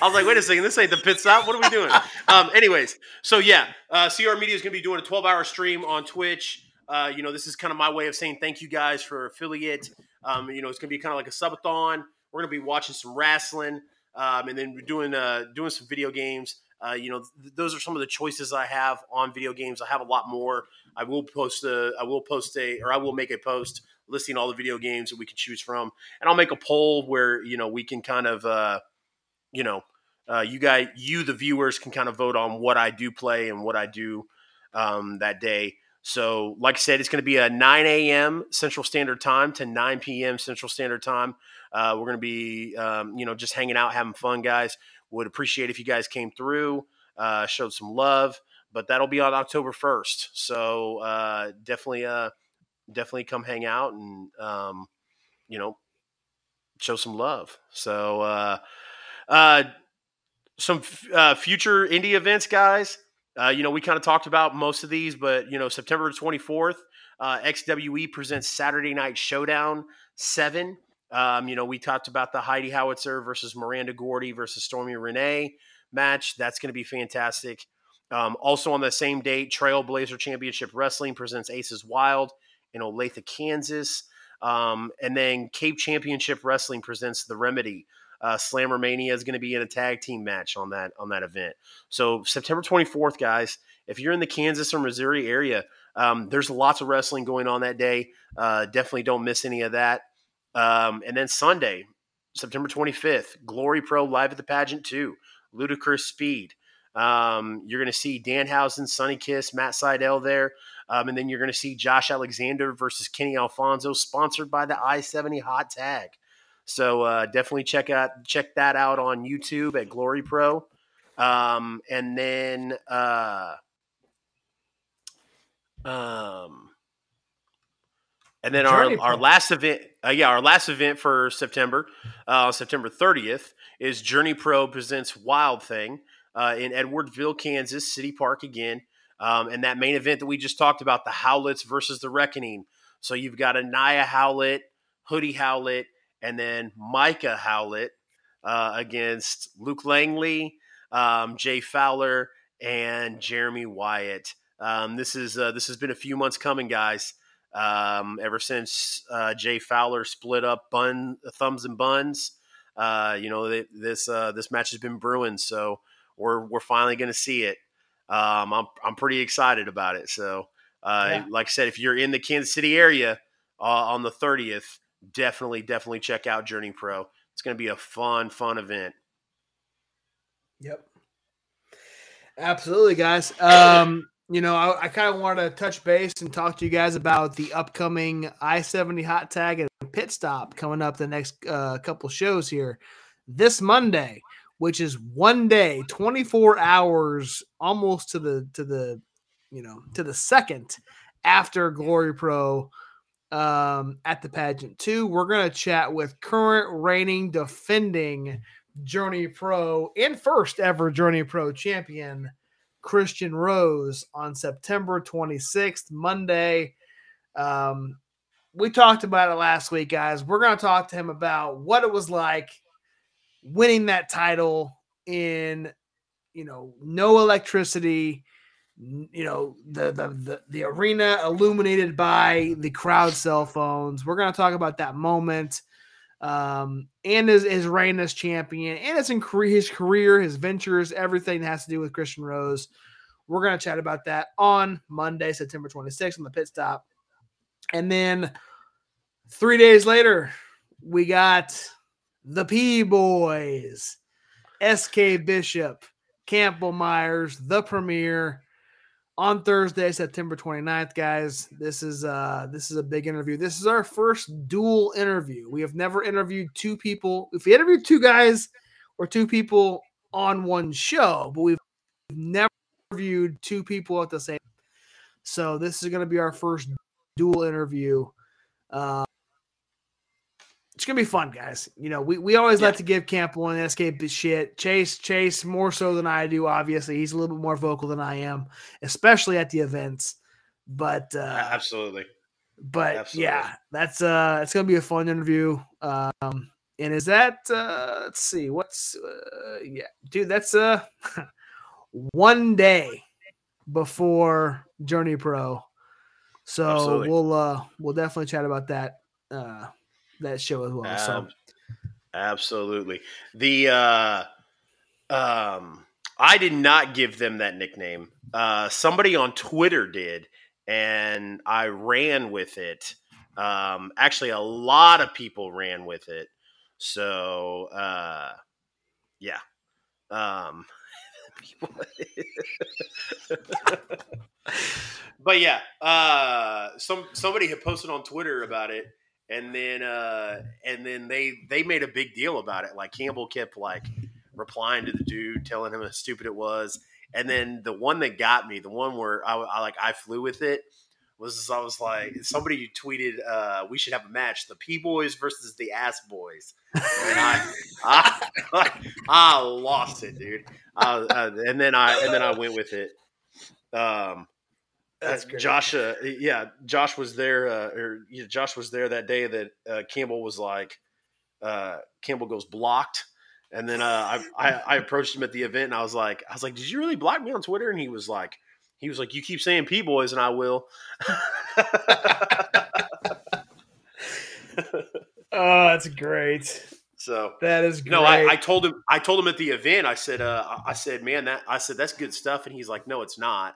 I was like, wait a second, this ain't the pit stop. What are we doing? um, anyways, so yeah, uh, CR Media is going to be doing a 12 hour stream on Twitch. Uh, you know, this is kind of my way of saying thank you guys for affiliate. Um, you know, it's going to be kind of like a subathon. We're going to be watching some wrestling, um, and then we're doing uh, doing some video games. Uh, you know, th- those are some of the choices I have on video games. I have a lot more. I will post a, I will post a, or I will make a post listing all the video games that we can choose from, and I'll make a poll where you know we can kind of, uh, you know, uh, you guys, you the viewers can kind of vote on what I do play and what I do um, that day. So, like I said, it's going to be a 9 a.m. Central Standard Time to 9 p.m. Central Standard Time. Uh, we're going to be, um, you know, just hanging out, having fun, guys. Would appreciate if you guys came through, uh, showed some love. But that'll be on October 1st. So uh, definitely, uh, definitely come hang out and, um, you know, show some love. So, uh, some f- uh, future indie events, guys. Uh, you know, we kind of talked about most of these, but you know, September 24th, uh, XWE presents Saturday Night Showdown 7. Um, you know, we talked about the Heidi Howitzer versus Miranda Gordy versus Stormy Renee match. That's going to be fantastic. Um, also on the same date, Trailblazer Championship Wrestling presents Aces Wild in Olathe, Kansas. Um, and then Cape Championship Wrestling presents The Remedy. Uh, Slammer Mania is going to be in a tag team match on that on that event. So September 24th, guys, if you're in the Kansas or Missouri area, um, there's lots of wrestling going on that day. Uh, definitely don't miss any of that. Um, and then Sunday, September 25th, Glory Pro live at the pageant 2, Ludicrous Speed. Um, you're going to see Danhausen, Sunny Kiss, Matt Seidel there. Um, and then you're going to see Josh Alexander versus Kenny Alfonso, sponsored by the I 70 Hot Tag. So uh, definitely check out check that out on YouTube at Glory Pro. Um, and then uh, um, and then our, our last event, uh, yeah, our last event for September, uh, September 30th, is Journey Pro presents Wild Thing uh, in Edwardsville, Kansas, City Park again. Um, and that main event that we just talked about, the Howletts versus the Reckoning. So you've got Anaya Howlett, Hoodie Howlett, and then Micah Howlett uh, against Luke Langley, um, Jay Fowler, and Jeremy Wyatt. Um, this is uh, this has been a few months coming, guys. Um, ever since uh, Jay Fowler split up bun thumbs and buns, uh, you know th- this uh, this match has been brewing. So we're we're finally going to see it. Um, I'm I'm pretty excited about it. So, uh, Yeah. like I said, if you're in the Kansas City area uh, on the 30th, definitely definitely check out Journey Pro. It's going to be a fun fun event. Yep. Absolutely, guys. Um, you know, I, I kind of wanted to touch base and talk to you guys about the upcoming I 70 hot tag and pit stop coming up the next uh, couple shows here this Monday, which is one day, 24 hours almost to the, to the, you know, to the second after Glory Pro um, at the pageant too. We're to chat with current reigning defending Journey Pro and first ever Journey Pro champion Christian Rose on September 26th, Monday. Um, we talked about it last week, guys. We're to talk to him about what it was like winning that title in, you know, no electricity, you know, the the the, the arena illuminated by the crowd cell phones. We're going to talk about that moment um, and his, his reign as champion, and his, incre- his career, his ventures, everything that has to do with Christian Rose. We're going to chat about that on Monday, September 26th on the pit stop. And then three days later, we got the P Boys, SK Bishop, Campbell Myers, the premiere. On Thursday, September 29th, guys. This is uh this is a big interview. This is our first dual interview. We have never interviewed two people. If we interviewed two guys or two people on one show, but we've never interviewed two people at the same. So this is going to be our first dual interview. Uh, it's gonna be fun, guys. You know, we, we always Yeah. like to give Campbell and SK the shit. Chase, Chase more so than I do. Obviously, he's a little bit more vocal than I am, especially at the events. But uh, Absolutely. but absolutely. yeah, that's uh, it's gonna be a fun interview. Um, and is that uh, let's see, what's uh, yeah, dude, that's uh, one day before Journey Pro. So Absolutely. we'll uh, we'll definitely chat about that uh, that show as well. so Ab- absolutely. The uh um I did not give them that nickname. Uh somebody on Twitter did and I ran with it. Um actually a lot of people ran with it. So uh yeah. Um but yeah, uh some somebody had posted on Twitter about it and then uh and then they they made a big deal about it. Like campbell kept like replying to the dude telling him how stupid it was. And then the one that got me the one where i, I like i flew with it was i was like somebody tweeted uh we should have a match the p boys versus the ass boys. And i i, I lost it dude. Uh, uh, and then i and then i went with it. Um That's uh, great. Josh, uh, yeah, Josh was there, uh, or yeah, Josh was there that day that uh, Campbell was like, uh, Campbell goes blocked, and then uh, I, I I approached him at the event and I was like, I was like, did you really block me on Twitter? And he was like, he was like, you keep saying P boys and I will. oh, that's great. so That is great. no, I, I told him, I told him at the event, I said, uh, I said, man, that I said that's good stuff, and he's like, no, it's not.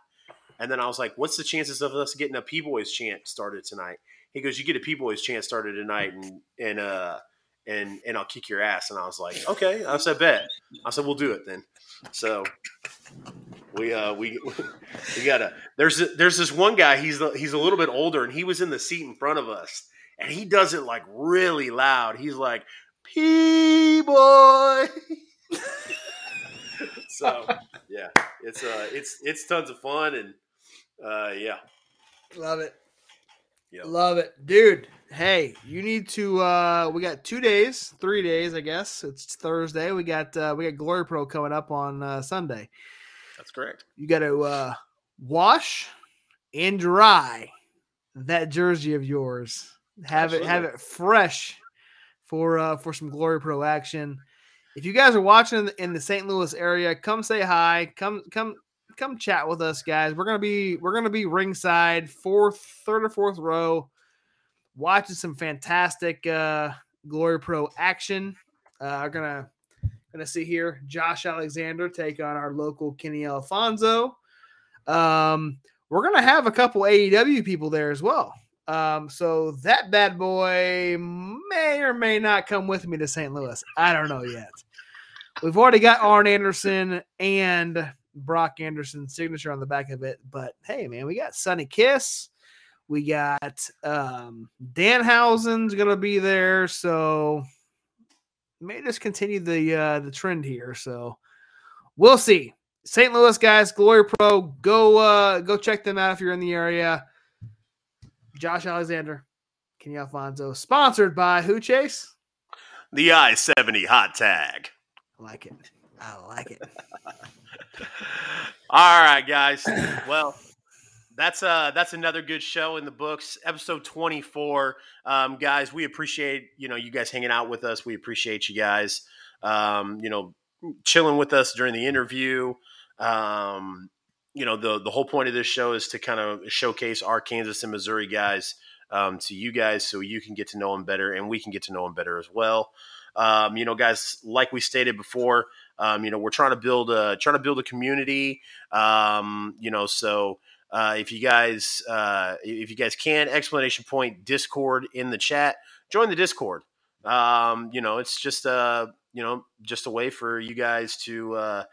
And then I was like, what's the chances of us getting a P boys chant started tonight? He goes, you get a P boys chant started tonight, and and uh and and I'll kick your ass. And I was like, okay. I said, bet. I said, we'll do it then. So we uh we we got a there's there's this one guy he's the- he's a little bit older and he was in the seat in front of us and he does it like really loud he's like p boy so yeah it's uh it's it's tons of fun and uh yeah Love it. Yeah. Love it. Dude, hey, you need to uh we got 2 days, 3 days, I guess. It's Thursday. We got uh we got Glory Pro coming up on uh Sunday. that's correct You got to uh wash and dry that jersey of yours. Have it have it fresh for uh for some Glory Pro action. If you guys are watching in the, in the St. Louis area, come say hi. Come come come chat with us, guys. We're gonna be we're gonna be ringside, fourth, third or fourth row, watching some fantastic uh Glory Pro action. Uh, gonna gonna see here Josh Alexander take on our local Kenny Alfonso. Um, we're gonna have a couple AEW people there as well. Um, so that bad boy may or may not come with me to St. Louis. I don't know yet. We've already got Arn Anderson and Brock Anderson's signature on the back of it, but hey, man, we got Sunny Kiss. We got um Danhausen's gonna be there, so may just continue the uh the trend here. So we'll see. St. Louis guys, Glory Pro, go uh go check them out if you're in the area. Josh Alexander, Kenny Alfonso, sponsored by Who Chase. the i-70 hot tag I like it. I like it. All right, guys. Well, that's uh that's another good show in the books. Episode 24. Um, guys, we appreciate, you know, you guys hanging out with us. We appreciate you guys um, you know, chilling with us during the interview. Um, you know, the the whole point of this show is to kind of showcase our Kansas and Missouri guys um, to you guys so you can get to know them better and we can get to know them better as well. Um, you know, guys, like we stated before, um, you know, we're trying to build a trying to build a community. Um, you know, so uh, if you guys uh, if you guys can, explanation point Discord in the chat, join the Discord. Um, you know, it's just a you know just a way for you guys to uh,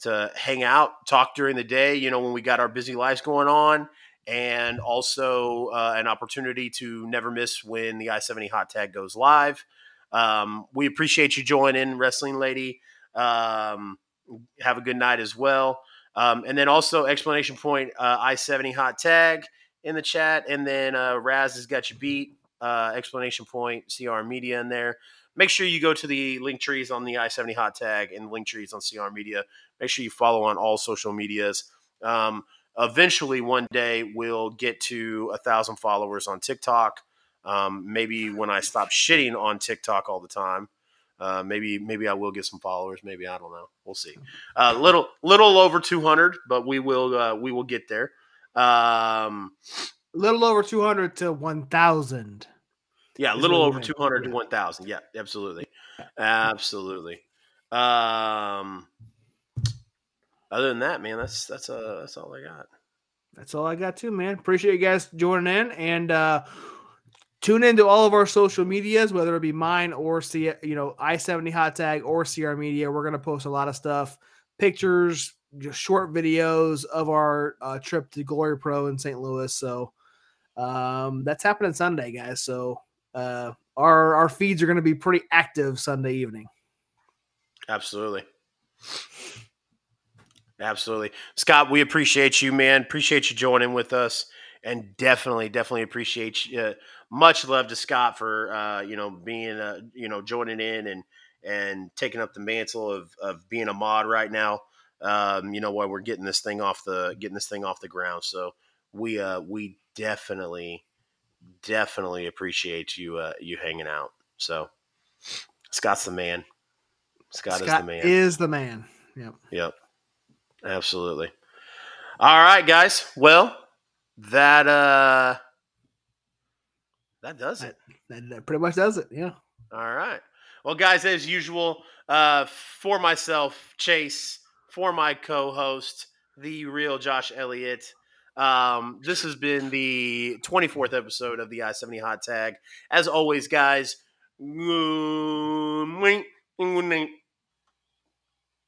to hang out, talk during the day. You know, when we got our busy lives going on, and also uh, an opportunity to never miss when the I seventy hot tag goes live. Um, we appreciate you joining, Wrestling Lady. Um, have a good night as well. Um, and then also explanation point uh, I seventy hot tag in the chat, and then uh, Raz has got you beat. Uh, explanation point CR Media in there. Make sure you go to the link trees on the I seventy hot tag and link trees on CR Media. Make sure you follow on all social medias. Um, eventually, one day we'll get to a thousand followers on TikTok. Um, maybe when I stop shitting on TikTok all the time. Uh, maybe maybe I will get some followers. Maybe I don't know. We'll see. Uh, little little over two hundred, but we will uh, we will get there. Um, A little over 200 to 1,000. yeah, a little over two hundred to one thousand. Yeah, absolutely, absolutely. Um, other than that, man, that's that's uh that's all I got. That's all I got too, man. Appreciate you guys joining in and uh tune into all of our social medias, whether it be mine or C you know, I-70 hot tag or CR media. We're gonna post a lot of stuff, pictures, just short videos of our uh, trip to Glory Pro in St. Louis. So um that's happening Sunday, guys. So uh our our feeds are gonna be pretty active Sunday evening. Absolutely. Absolutely. Scott, we appreciate you, man. Appreciate you joining with us. And definitely, definitely appreciate you. Uh, much love to Scott for uh, you know being uh, you know joining in and and taking up the mantle of of being a mod right now. Um, you know while we're getting this thing off the getting this thing off the ground. So we uh we definitely definitely appreciate you uh you hanging out. So Scott's the man. Scott, is the man. is the man. Yep. Yep. Absolutely. All right, guys. Well, that uh that does it. That, that pretty much does it. Yeah. All right. Well, guys, as usual, uh for myself, Chase, for my co-host, the real Josh Elliott. Um, this has been the 24th episode of the I-70 Hot Tag. As always, guys,